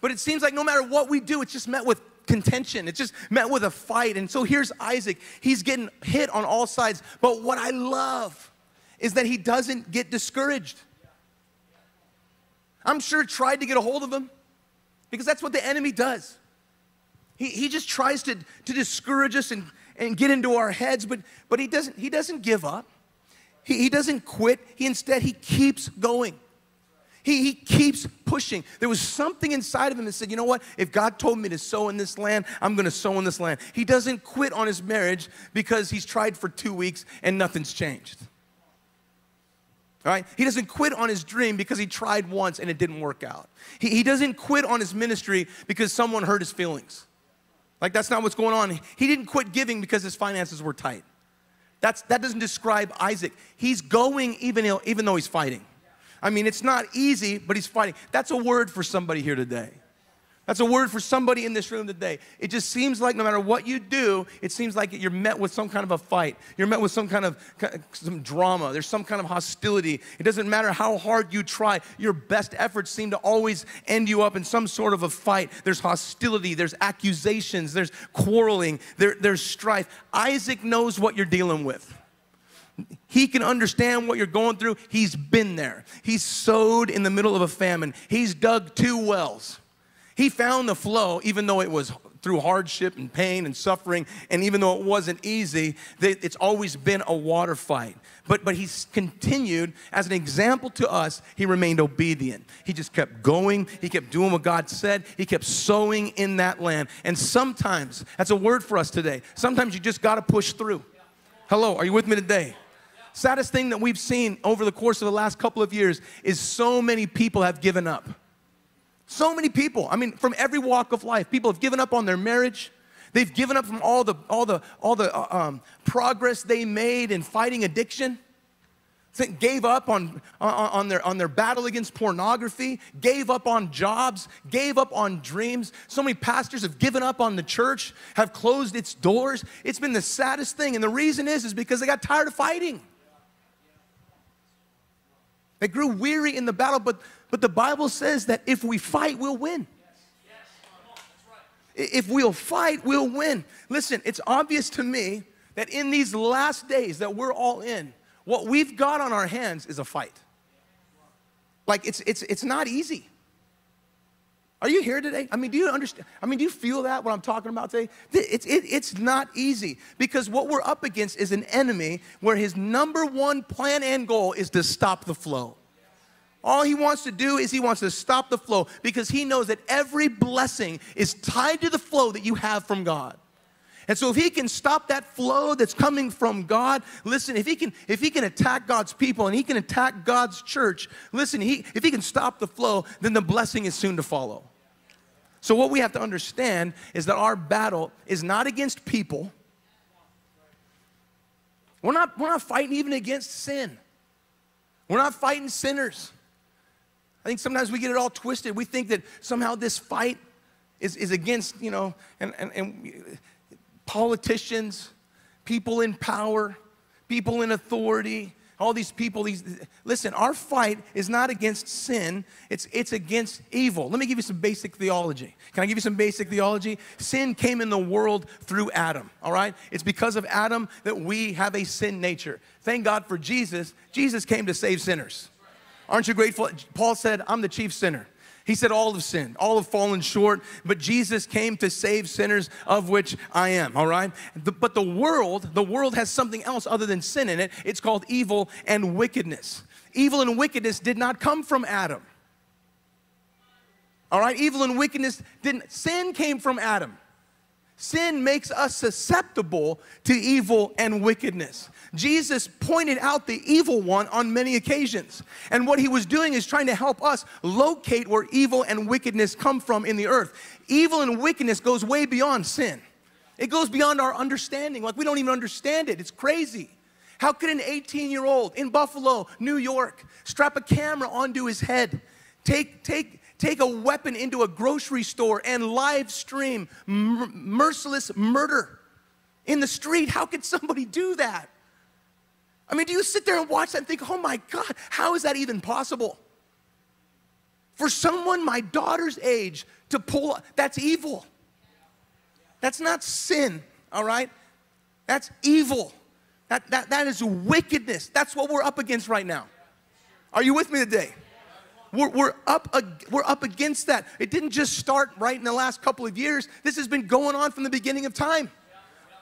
But it seems like no matter what we do, it's just met with contention. It's just met with a fight. And so here's Isaac. He's getting hit on all sides. But what I love is that he doesn't get discouraged. I'm sure tried to get a hold of him because that's what the enemy does. He, he just tries to, to discourage us and, and get into our heads, but, but he, doesn't, he doesn't give up. He, he doesn't quit. He instead, he keeps going. He, he keeps pushing. There was something inside of him that said, you know what? If God told me to sow in this land, I'm going to sow in this land. He doesn't quit on his marriage because he's tried for two weeks and nothing's changed. All right? He doesn't quit on his dream because he tried once and it didn't work out. He, he doesn't quit on his ministry because someone hurt his feelings. Like, that's not what's going on. He didn't quit giving because his finances were tight. That's, that doesn't describe Isaac. He's going even, even though he's fighting. I mean, it's not easy, but he's fighting. That's a word for somebody here today. That's a word for somebody in this room today. It just seems like no matter what you do, it seems like you're met with some kind of a fight. You're met with some kind of some drama. There's some kind of hostility. It doesn't matter how hard you try. Your best efforts seem to always end you up in some sort of a fight. There's hostility. There's accusations. There's quarreling. There, there's strife. Isaac knows what you're dealing with. He can understand what you're going through. He's been there. He's sowed in the middle of a famine. He's dug two wells. He found the flow, even though it was through hardship and pain and suffering, and even though it wasn't easy, it's always been a water fight. But, but he's continued, as an example to us, he remained obedient. He just kept going, he kept doing what God said, he kept sowing in that land. And sometimes, that's a word for us today, sometimes you just gotta push through. Hello, are you with me today? Saddest thing that we've seen over the course of the last couple of years is so many people have given up. So many people, I mean, from every walk of life, people have given up on their marriage. They've given up from all the, all the, all the uh, um, progress they made in fighting addiction gave up on, on, on, their, on their battle against pornography, gave up on jobs, gave up on dreams. So many pastors have given up on the church, have closed its doors. It's been the saddest thing. And the reason is, is because they got tired of fighting. They grew weary in the battle, but, but the Bible says that if we fight, we'll win. If we'll fight, we'll win. Listen, it's obvious to me that in these last days that we're all in, what we've got on our hands is a fight. Like it's it's it's not easy. Are you here today? I mean, do you understand? I mean, do you feel that what I'm talking about today? It's, it, it's not easy because what we're up against is an enemy where his number one plan and goal is to stop the flow. All he wants to do is he wants to stop the flow because he knows that every blessing is tied to the flow that you have from God. And so if he can stop that flow that's coming from God, listen, if he can if he can attack God's people and he can attack God's church, listen, he if he can stop the flow, then the blessing is soon to follow. So what we have to understand is that our battle is not against people. We're not we're not fighting even against sin. We're not fighting sinners. I think sometimes we get it all twisted. We think that somehow this fight is, is against, you know, and, and, and politicians, people in power, people in authority, all these people these listen our fight is not against sin it's it's against evil. Let me give you some basic theology. Can i give you some basic theology? Sin came in the world through adam all right? It's because of adam that we have a sin nature. Thank god for jesus. Jesus came to save sinners. Aren't you grateful? Paul said i'm the chief sinner he said, All have sinned, all have fallen short, but Jesus came to save sinners, of which I am, all right? The, but the world, the world has something else other than sin in it. It's called evil and wickedness. Evil and wickedness did not come from Adam. All right? Evil and wickedness didn't, sin came from Adam. Sin makes us susceptible to evil and wickedness. Jesus pointed out the evil one on many occasions. And what he was doing is trying to help us locate where evil and wickedness come from in the earth. Evil and wickedness goes way beyond sin. It goes beyond our understanding. Like we don't even understand it. It's crazy. How could an 18 year old in Buffalo, New York, strap a camera onto his head, take, take, take a weapon into a grocery store and live stream merciless murder in the street. How could somebody do that? I mean, do you sit there and watch that and think, oh my God, how is that even possible? For someone my daughter's age to pull, that's evil. That's not sin, all right? That's evil. That, that, that is wickedness. That's what we're up against right now. Are you with me today? We're, we're, up, we're up against that. It didn't just start right in the last couple of years. This has been going on from the beginning of time.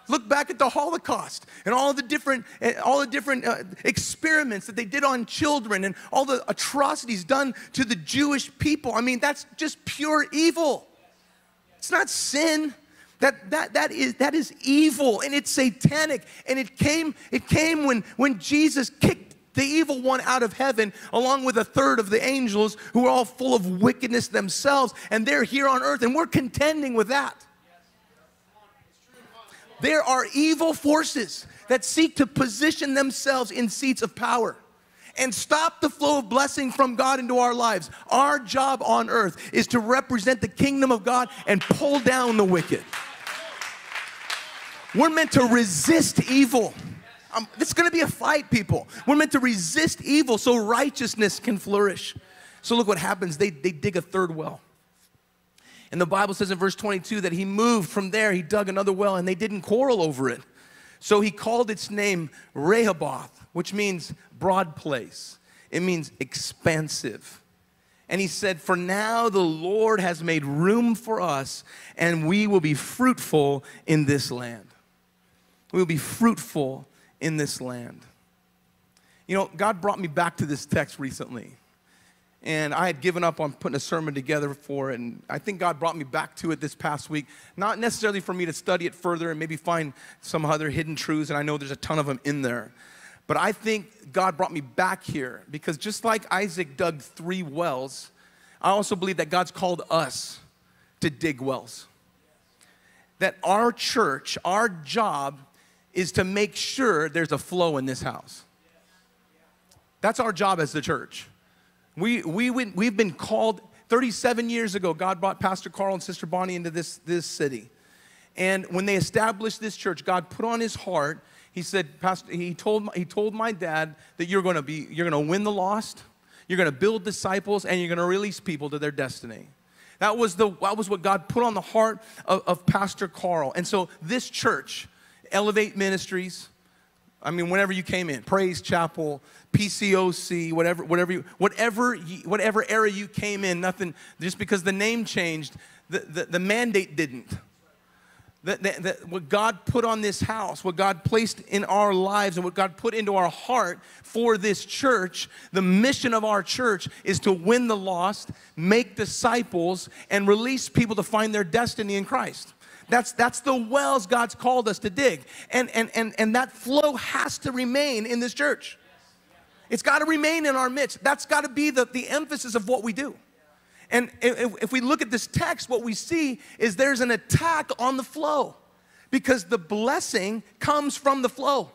Look back at the Holocaust and all the different, eh, all the different uh, experiments that they did on children and all the atrocities done to the Jewish people. I mean, that's just pure evil. It's not sin. That, that, that, is, that is evil and it's satanic. And it came, it came when, when Jesus kicked the evil one out of heaven, along with a third of the angels who are all full of wickedness themselves, and they're here on earth, and we're contending with that. There are evil forces that seek to position themselves in seats of power and stop the flow of blessing from God into our lives. Our job on earth is to represent the kingdom of God and pull down the wicked. We're meant to resist evil. Um, it's gonna be a fight, people. We're meant to resist evil so righteousness can flourish. So, look what happens. They, they dig a third well. And the Bible says in verse 22 that he moved from there, he dug another well, and they didn't quarrel over it. So he called its name Rehoboth, which means broad place, it means expansive. And he said, For now the Lord has made room for us, and we will be fruitful in this land. We will be fruitful in this land. You know, God brought me back to this text recently. And I had given up on putting a sermon together for it. And I think God brought me back to it this past week. Not necessarily for me to study it further and maybe find some other hidden truths. And I know there's a ton of them in there. But I think God brought me back here because just like Isaac dug three wells, I also believe that God's called us to dig wells. That our church, our job is to make sure there's a flow in this house. That's our job as the church. We, we, we've been called 37 years ago, God brought Pastor Carl and Sister Bonnie into this, this city. And when they established this church, God put on his heart, he said, Pastor, he told, he told my dad that you're gonna be, you're gonna win the lost, you're gonna build disciples, and you're gonna release people to their destiny. That was, the, that was what God put on the heart of, of Pastor Carl. And so this church, Elevate Ministries, I mean, whenever you came in, Praise Chapel, PCOC, whatever, whatever, you, whatever, whatever era you came in, nothing, just because the name changed, the, the, the mandate didn't. That, that, what God put on this house, what God placed in our lives, and what God put into our heart for this church, the mission of our church is to win the lost, make disciples, and release people to find their destiny in Christ. That's, that's the wells God's called us to dig. And, and, and, and that flow has to remain in this church. It's got to remain in our midst. That's got to be the, the emphasis of what we do. And if, if we look at this text, what we see is there's an attack on the flow because the blessing comes from the flow.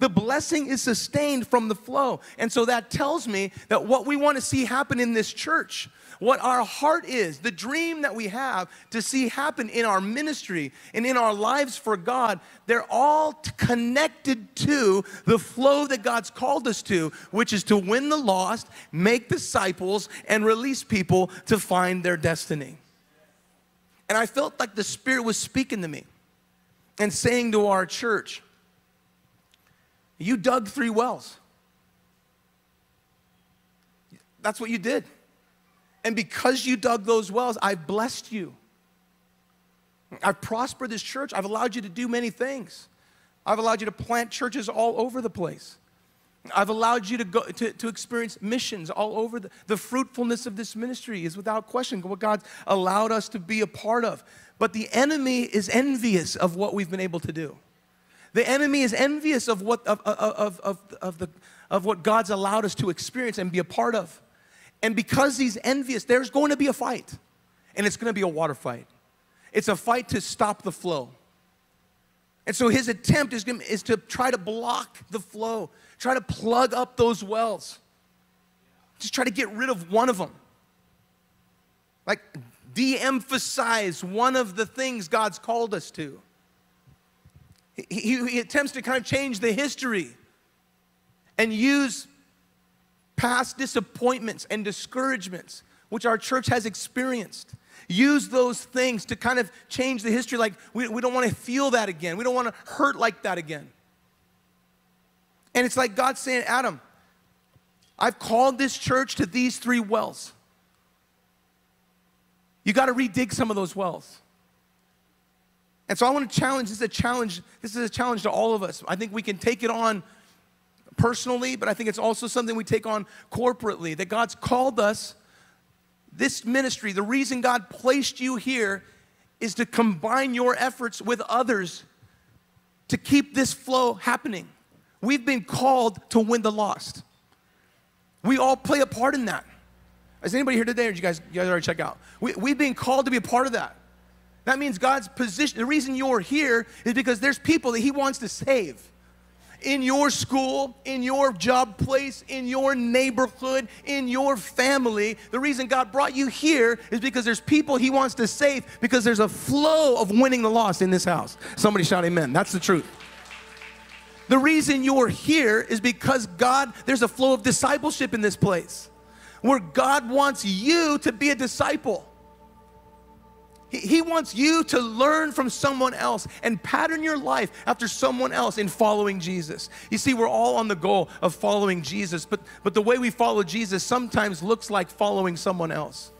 The blessing is sustained from the flow. And so that tells me that what we want to see happen in this church, what our heart is, the dream that we have to see happen in our ministry and in our lives for God, they're all connected to the flow that God's called us to, which is to win the lost, make disciples, and release people to find their destiny. And I felt like the Spirit was speaking to me and saying to our church, You dug three wells. That's what you did. And because you dug those wells, I've blessed you. I've prospered this church. I've allowed you to do many things. I've allowed you to plant churches all over the place. I've allowed you to go to, to experience missions all over the, the fruitfulness of this ministry is without question what God's allowed us to be a part of. But the enemy is envious of what we've been able to do. The enemy is envious of what of, of, of, of, the, of what God's allowed us to experience and be a part of. And because he's envious, there's going to be a fight. And it's going to be a water fight. It's a fight to stop the flow. And so his attempt is, is to try to block the flow, try to plug up those wells, just try to get rid of one of them. Like de emphasize one of the things God's called us to. He, he, attempts to kind of change the history and use past disappointments and discouragements, which our church has experienced. Use those things to kind of change the history. Like, we, we don't want to feel that again. We don't want to hurt like that again. And it's like God saying, Adam, I've called this church to these three wells. You got to redig some of those wells. And so I want to challenge, this is a challenge, this is a challenge to all of us. I think we can take it on personally, but I think it's also something we take on corporately that God's called us. This ministry, the reason God placed you here is to combine your efforts with others to keep this flow happening. We've been called to win the lost. We all play a part in that. Is anybody here today, or did you guys, you guys already check out? We, we've been called to be a part of that. That means God's position, the reason you're here is because there's people that He wants to save in your school, in your job place, in your neighborhood, in your family. The reason God brought you here is because there's people He wants to save because there's a flow of winning the lost in this house. Somebody shout amen. That's the truth. The reason you're here is because God, there's a flow of discipleship in this place where God wants you to be a disciple. He, wants you to learn from someone else and pattern your life after someone else in following Jesus. You see, we're all on the goal of following Jesus, but, but the way we follow Jesus sometimes looks like following someone else,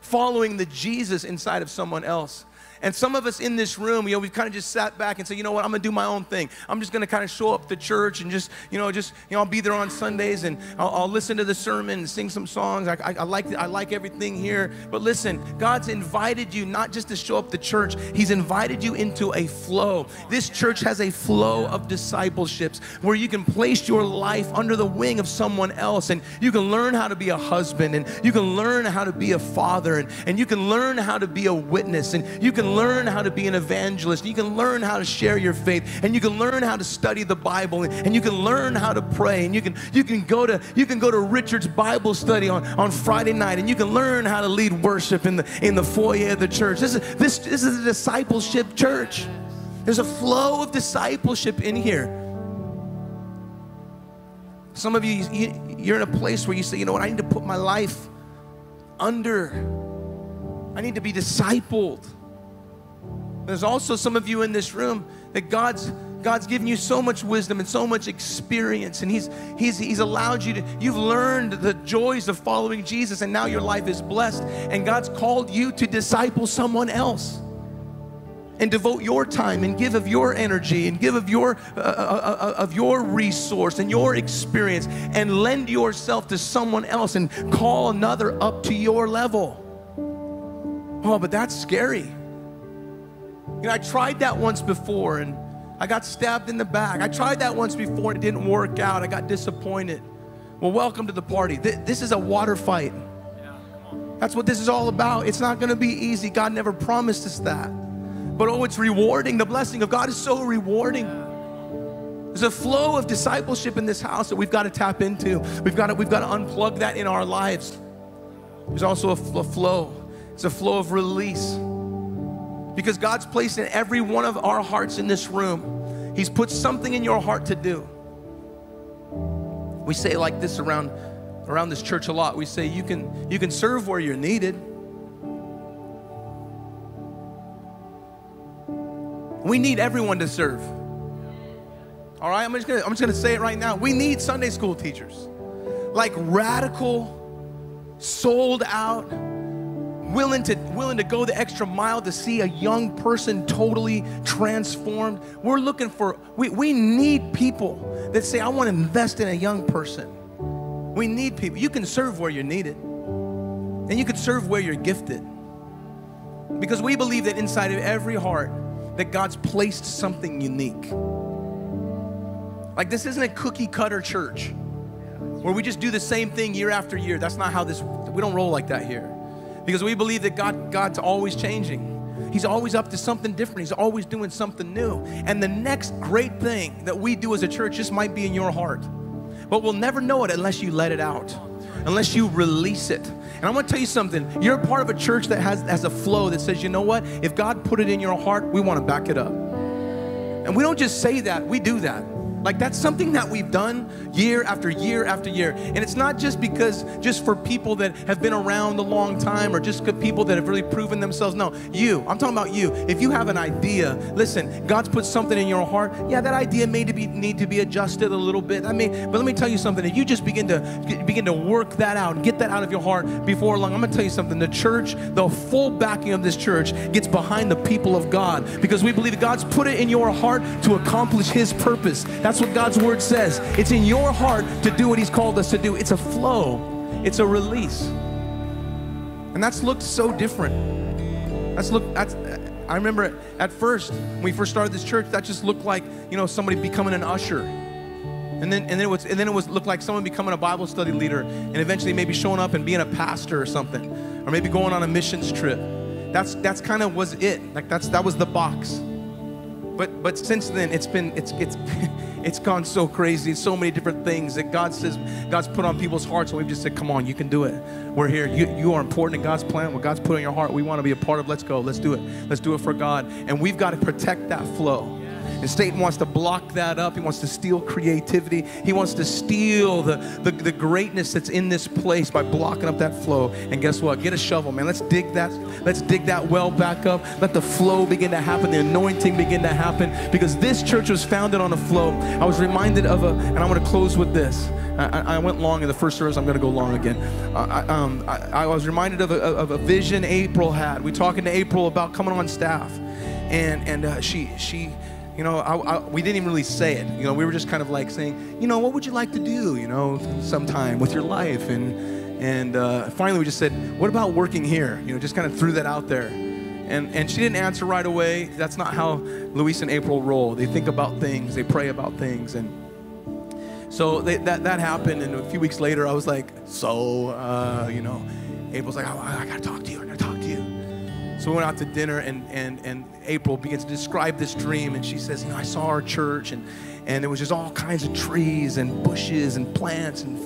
following the Jesus inside of someone else. And some of us in this room, you know, we've kind of just sat back and said, you know what, I'm gonna do my own thing. I'm just gonna kind of show up to church and just, you know, just, you know, I'll be there on Sundays and I'll, I'll listen to the sermon and sing some songs. I, I, I, like, I like everything here. But listen, God's invited you not just to show up to church, He's invited you into a flow. This church has a flow of discipleships where you can place your life under the wing of someone else and you can learn how to be a husband and you can learn how to be a father and, and you can learn how to be a witness and you can learn how to be an evangelist. You can learn how to share your faith, and you can learn how to study the Bible, and you can learn how to pray, and you can you can go to you can go to Richard's Bible study on, on Friday night, and you can learn how to lead worship in the in the foyer of the church. This is this this is a discipleship church. There's a flow of discipleship in here. Some of you, you you're in a place where you say, you know what, I need to put my life under. I need to be discipled. There's also some of you in this room that God's God's given you so much wisdom and so much experience, and He's He's He's allowed you to. You've learned the joys of following Jesus, and now your life is blessed. And God's called you to disciple someone else, and devote your time and give of your energy and give of your uh, uh, uh, uh of your resource and your experience, and lend yourself to someone else and call another up to your level. Oh, but that's scary. You know, I tried that once before and I got stabbed in the back. I tried that once before and it didn't work out. I got disappointed. Well, welcome to the party. This is a water fight. That's what this is all about. It's not going to be easy. God never promised us that. But oh, it's rewarding. The blessing of God is so rewarding. There's a flow of discipleship in this house that we've got to tap into. We've got to, we've got to unplug that in our lives. There's also a, a flow. It's a flow of release. Because God's placed in every one of our hearts in this room, He's put something in your heart to do. We say like this around, around this church a lot. We say you can, you can serve where you're needed. We need everyone to serve. All right, I'm just gonna, I'm just gonna say it right now. We need Sunday school teachers. Like radical, sold out, willing to willing to go the extra mile to see a young person totally transformed. We're looking for we, we need people that say, I want to invest in a young person. We need people. You can serve where you're needed. And you can serve where you're gifted. Because we believe that inside of every heart that God's placed something unique. Like, this isn't a cookie cutter church where we just do the same thing year after year. That's not how this, we don't roll like that here. Because we believe that God, God's always changing. He's always up to something different. He's always doing something new. And the next great thing that we do as a church just might be in your heart. But we'll never know it unless you let it out, unless you release it. And I want to tell you something. You're part of a church that has, has a flow that says, you know what? If God put it in your heart, we want to back it up. And we don't just say that, we do that. Like that's something that we've done year after year after year. And it's not just because, just for people that have been around a long time or just people that have really proven themselves. No, you, I'm talking about you. If you have an idea, listen, God's put something in your heart. Yeah, that idea may to be, need to be adjusted a little bit. I mean, but let me tell you something. If you just begin to begin to work that out and get that out of your heart before long, I'm gonna tell you something. The church, the full backing of this church gets behind the people of God because we believe God's put it in your heart to accomplish his purpose. That's what God's word says. It's in your heart to do what He's called us to do. It's a flow, it's a release. And that's looked so different. That's looked, that's, I remember at first, when we first started this church, that just looked like, you know, somebody becoming an usher. And then, and then it was, and then it was looked like someone becoming a Bible study leader, and eventually maybe showing up and being a pastor or something, or maybe going on a missions trip. That's that's kind of was it. Like that's that was the box. But but since then, it's been it's it's it's gone so crazy. So many different things that God says God's put on people's hearts, and we've just said, "Come on, you can do it. We're here. You you are important in God's plan. What God's put in your heart, we want to be a part of. Let's go. Let's do it. Let's do it for God. And we've got to protect that flow. And Satan wants to block that up. He wants to steal creativity. He wants to steal the, the, the, greatness that's in this place by blocking up that flow. And guess what? Get a shovel, man. Let's dig that, let's dig that well back up. Let the flow begin to happen, the anointing begin to happen. Because this church was founded on a flow. I was reminded of a, and I'm gonna close with this. I, I, went long in the first service. I'm going to go long again. I, um, I, I, was reminded of a, of a, vision April had. We talking to April about coming on staff, and and uh, she she you know, I, I, we didn't even really say it. You know, we were just kind of like saying, you know, what would you like to do, you know, sometime with your life? And, and uh, finally we just said, what about working here? You know, just kind of threw that out there. And, and she didn't answer right away. That's not how Luis and April roll. They think about things, they pray about things. And so they, that, that happened. And a few weeks later, I was like, so, uh, you know, April's like, oh, I got to talk to you. I got to talk to you. So we went out to dinner, and, and, and April begins to describe this dream. And she says, You know, I saw our church, and, and there was just all kinds of trees and bushes and plants and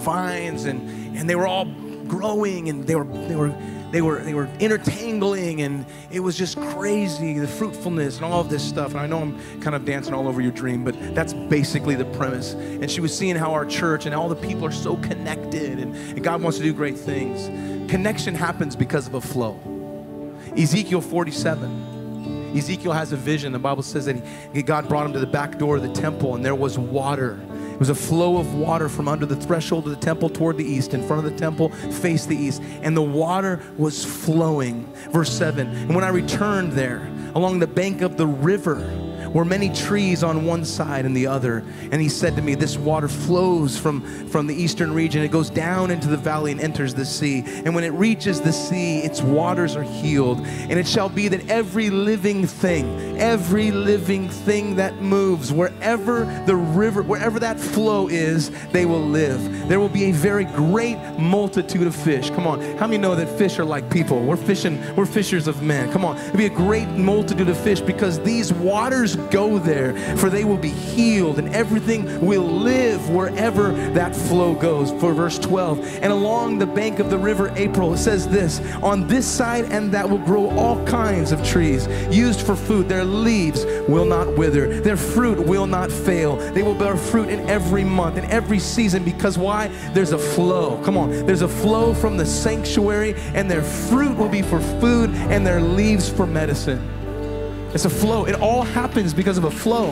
vines, and, and they were all growing, and they were, they were, they were, they were intertangling, and it was just crazy the fruitfulness and all of this stuff. And I know I'm kind of dancing all over your dream, but that's basically the premise. And she was seeing how our church and all the people are so connected, and, and God wants to do great things. Connection happens because of a flow. Ezekiel 47. Ezekiel has a vision. The Bible says that he, God brought him to the back door of the temple, and there was water. It was a flow of water from under the threshold of the temple toward the east. In front of the temple, faced the east. And the water was flowing. Verse 7 And when I returned there, along the bank of the river, were many trees on one side and the other. And he said to me, This water flows from, from the eastern region. It goes down into the valley and enters the sea. And when it reaches the sea, its waters are healed. And it shall be that every living thing, every living thing that moves, wherever the river, wherever that flow is, they will live. There will be a very great multitude of fish. Come on, how many know that fish are like people? We're fishing, we're fishers of men. Come on, it'll be a great multitude of fish because these waters go there, for they will be healed, and everything will live wherever that flow goes. For verse 12, and along the bank of the river April, it says this on this side and that will grow all kinds of trees used for food. Their leaves will not wither, their fruit will not fail. They will bear fruit in every month, in every season, because why? There's a flow. Come on, there's a flow from the sanctuary, and their fruit will be for food, and their leaves for medicine. It's a flow. It all happens because of a flow.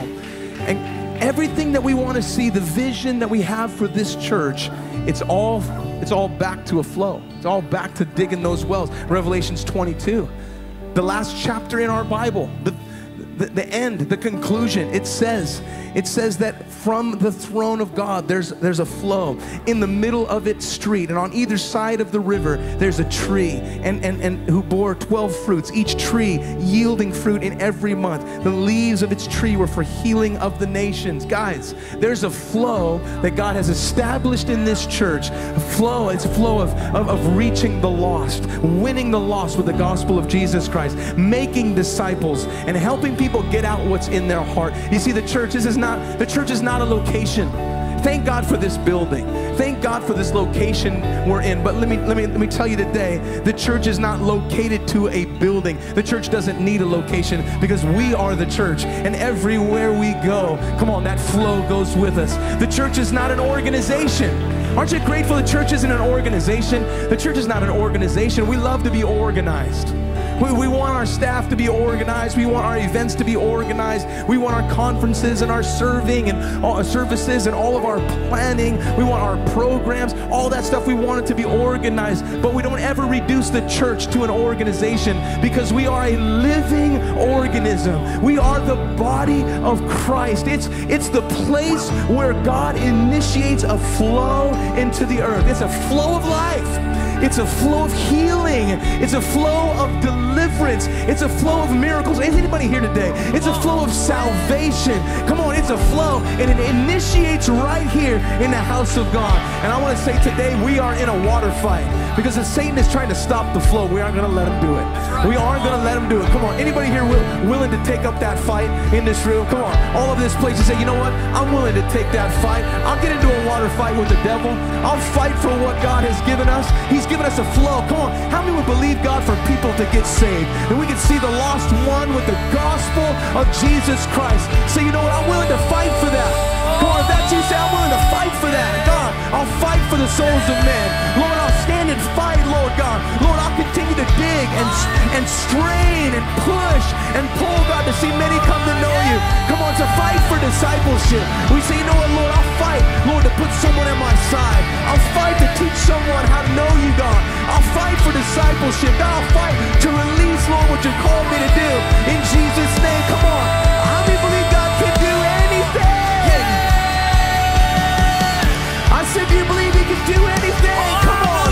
And everything that we want to see, the vision that we have for this church, it's all it's all back to a flow. It's all back to digging those wells. Revelations 22, the last chapter in our Bible, the, the, the end, the conclusion. It says, it says that from the throne of God, there's, there's a flow. In the middle of its street, and on either side of the river, there's a tree, and, and, and who bore 12 fruits, each tree yielding fruit in every month. The leaves of its tree were for healing of the nations. Guys, there's a flow that God has established in this church. A flow, it's a flow of, of, of reaching the lost, winning the lost with the gospel of Jesus Christ, making disciples, and helping people get out what's in their heart. You see, the church, this is not, the church is not a location. Thank God for this building. Thank God for this location we're in. But let me let me let me tell you today, the church is not located to a building. The church doesn't need a location because we are the church. And everywhere we go, come on, that flow goes with us. The church is not an organization. Aren't you grateful the church isn't an organization? The church is not an organization. We love to be organized. We, we want our staff to be organized. We want our events to be organized. We want our conferences and our serving and all, uh, services and all of our planning. We want our programs, all that stuff. We want it to be organized. But we don't ever reduce the church to an organization because we are a living organism. We are the body of Christ. It's, it's the place where God initiates a flow into the earth. It's a flow of life. It's a flow of healing. It's a flow of deliverance. It's a flow of miracles. Is anybody here today? It's a flow of salvation. Come on, it's a flow. And it initiates right here in the house of God. And I want to say today we are in a water fight. Because if Satan is trying to stop the flow, we aren't going to let him do it. We aren't going to let him do it. Come on, anybody here will, willing to take up that fight in this room? Come on, all of this place and say, you know what? I'm willing to take that fight. I'll get into a water fight with the devil. I'll fight for what God has given us. He's given us a flow. Come on, how many would believe God for people to get saved? And we can see the lost one with the gospel of Jesus Christ. Say, you know what? I'm willing to fight for that. Come on, if that's you, say, I'm willing to fight for that. God, I'll fight for the souls of men. Lord, I'll stand and fight, Lord God. Lord, I'll continue to dig and, and strain and push and pull, God, to see many come to know you. Come on, to fight for discipleship. We say, you know what, Lord, I'll fight, Lord, to put someone at my side. I'll fight to teach someone how to know you, God. I'll fight for discipleship. God, I'll fight to release, Lord, what you called me to do. In Jesus' name, come on. Many believe you believe he can do anything? Come on.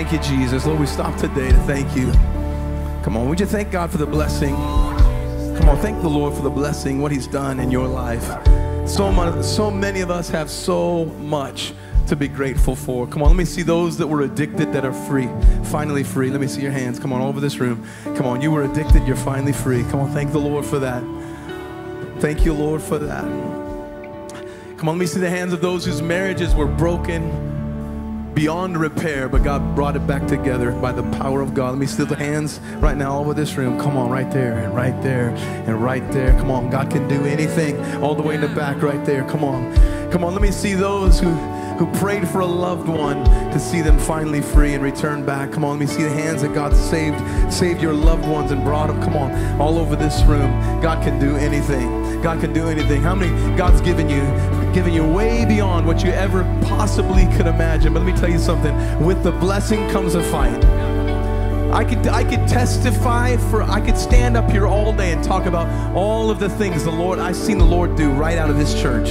Thank you, Jesus. Lord, we stop today to thank you. Come on, would you thank God for the blessing? Come on, thank the Lord for the blessing, what He's done in your life. So, much, so many of us have so much to be grateful for. Come on, let me see those that were addicted that are free, finally free. Let me see your hands. Come on, all over this room. Come on, you were addicted, you're finally free. Come on, thank the Lord for that. Thank you, Lord, for that. Come on, let me see the hands of those whose marriages were broken beyond repair, but God brought it back together by the power of God. Let me see the hands right now all over this room. Come on, right there, and right there, and right there. Come on, God can do anything. All the way in the back, right there. Come on. Come on, let me see those who who prayed for a loved one to see them finally free and return back. Come on, let me see the hands that God saved, saved your loved ones and brought them. Come on, all over this room. God can do anything. God can do anything. How many God's given you, given you way beyond what you ever possibly could imagine? But let me tell you something. With the blessing comes a fight. I could, I could testify for, I could stand up here all day and talk about all of the things the Lord, I've seen the Lord do right out of this church.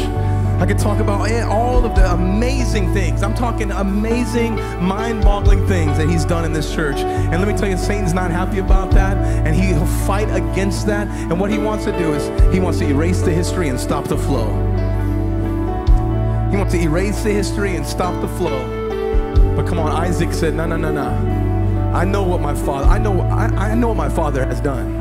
I could talk about eh, all of the amazing things. I'm talking amazing, mind boggling things that He's done in this church. And let me tell you, Satan's not happy about that, and he'll fight against that. And what he wants to do is, he wants to erase the history and stop the flow. He wants to erase the history and stop the flow. But come on, Isaac said, No, no, no, no. I know what my father, I know, I, I know what my father has done.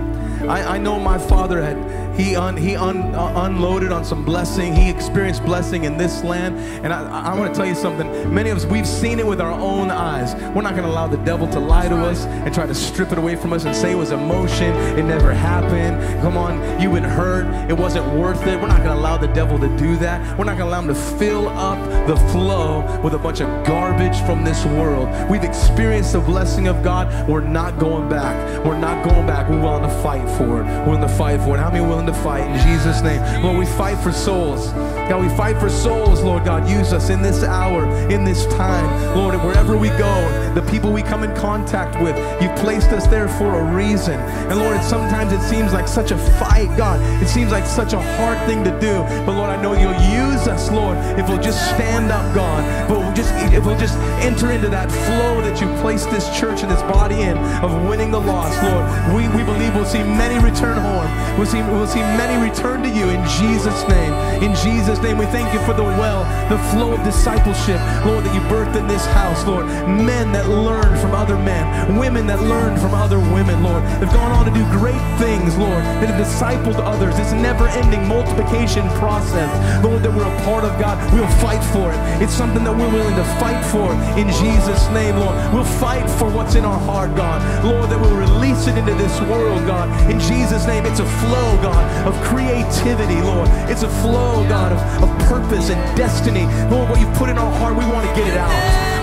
I, I know my father had he un, he un, uh, unloaded on some blessing. He experienced blessing in this land. And I, I want to tell you something. Many of us, we've seen it with our own eyes. We're not going to allow the devil to lie to us and try to strip it away from us and say it was emotion. It never happened. Come on, you've been hurt. It wasn't worth it. We're not going to allow the devil to do that. We're not going to allow him to fill up the flow with a bunch of garbage from this world. We've experienced the blessing of God. We're not going back. We're not going back. We're willing to fight for it. We're willing to fight for it. How many willing to fight in Jesus' name? Lord, we fight for souls. God, we fight for souls, Lord God. Use us in this hour, in this time. Lord, and wherever we go, the people we come in contact with, you've placed us there for a reason. And Lord, sometimes it seems like such a fight, God. It seems like such a hard thing to do. But Lord, I know you'll use us, Lord, if we'll just stand up, God. But we'll just if we'll just enter into that flow that you placed this church and this body in of winning the lost, Lord. We, we believe we'll see many return home. We'll see, we'll see many return to you in Jesus' name. In Jesus' name, we thank you for the well, the flow of discipleship, Lord, that you birthed in this house, Lord. Men that learn from other men, women that learn from other women, Lord. They've gone on to do great things, Lord, that have discipled others. This never-ending multiplication process, Lord, that we're a part of, God. We'll fight for it. It's something that we're willing to fight for in Jesus' name, Lord. We'll fight for what's in our heart, God. Lord, that we'll release it into this world, God. In Jesus' name, it's a flow, God, of creativity, Lord. It's a flow, God, of, of purpose and destiny. Lord, what you put in our heart, we want to get it out.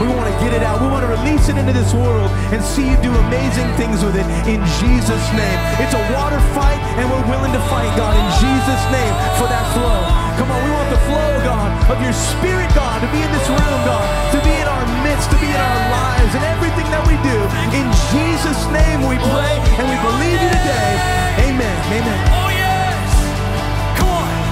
We want to get it out. We want to release it into this world and see you do amazing things with it in Jesus' name. It's a water fight, and we're willing to fight, God, in Jesus' name for that flow. Come on, we want the flow, God, of your spirit, God, to be in this room, God, to be in our midst, to be in our lives, and everything that we do. In Jesus' name we pray, and we believe you today. Amen. Amen.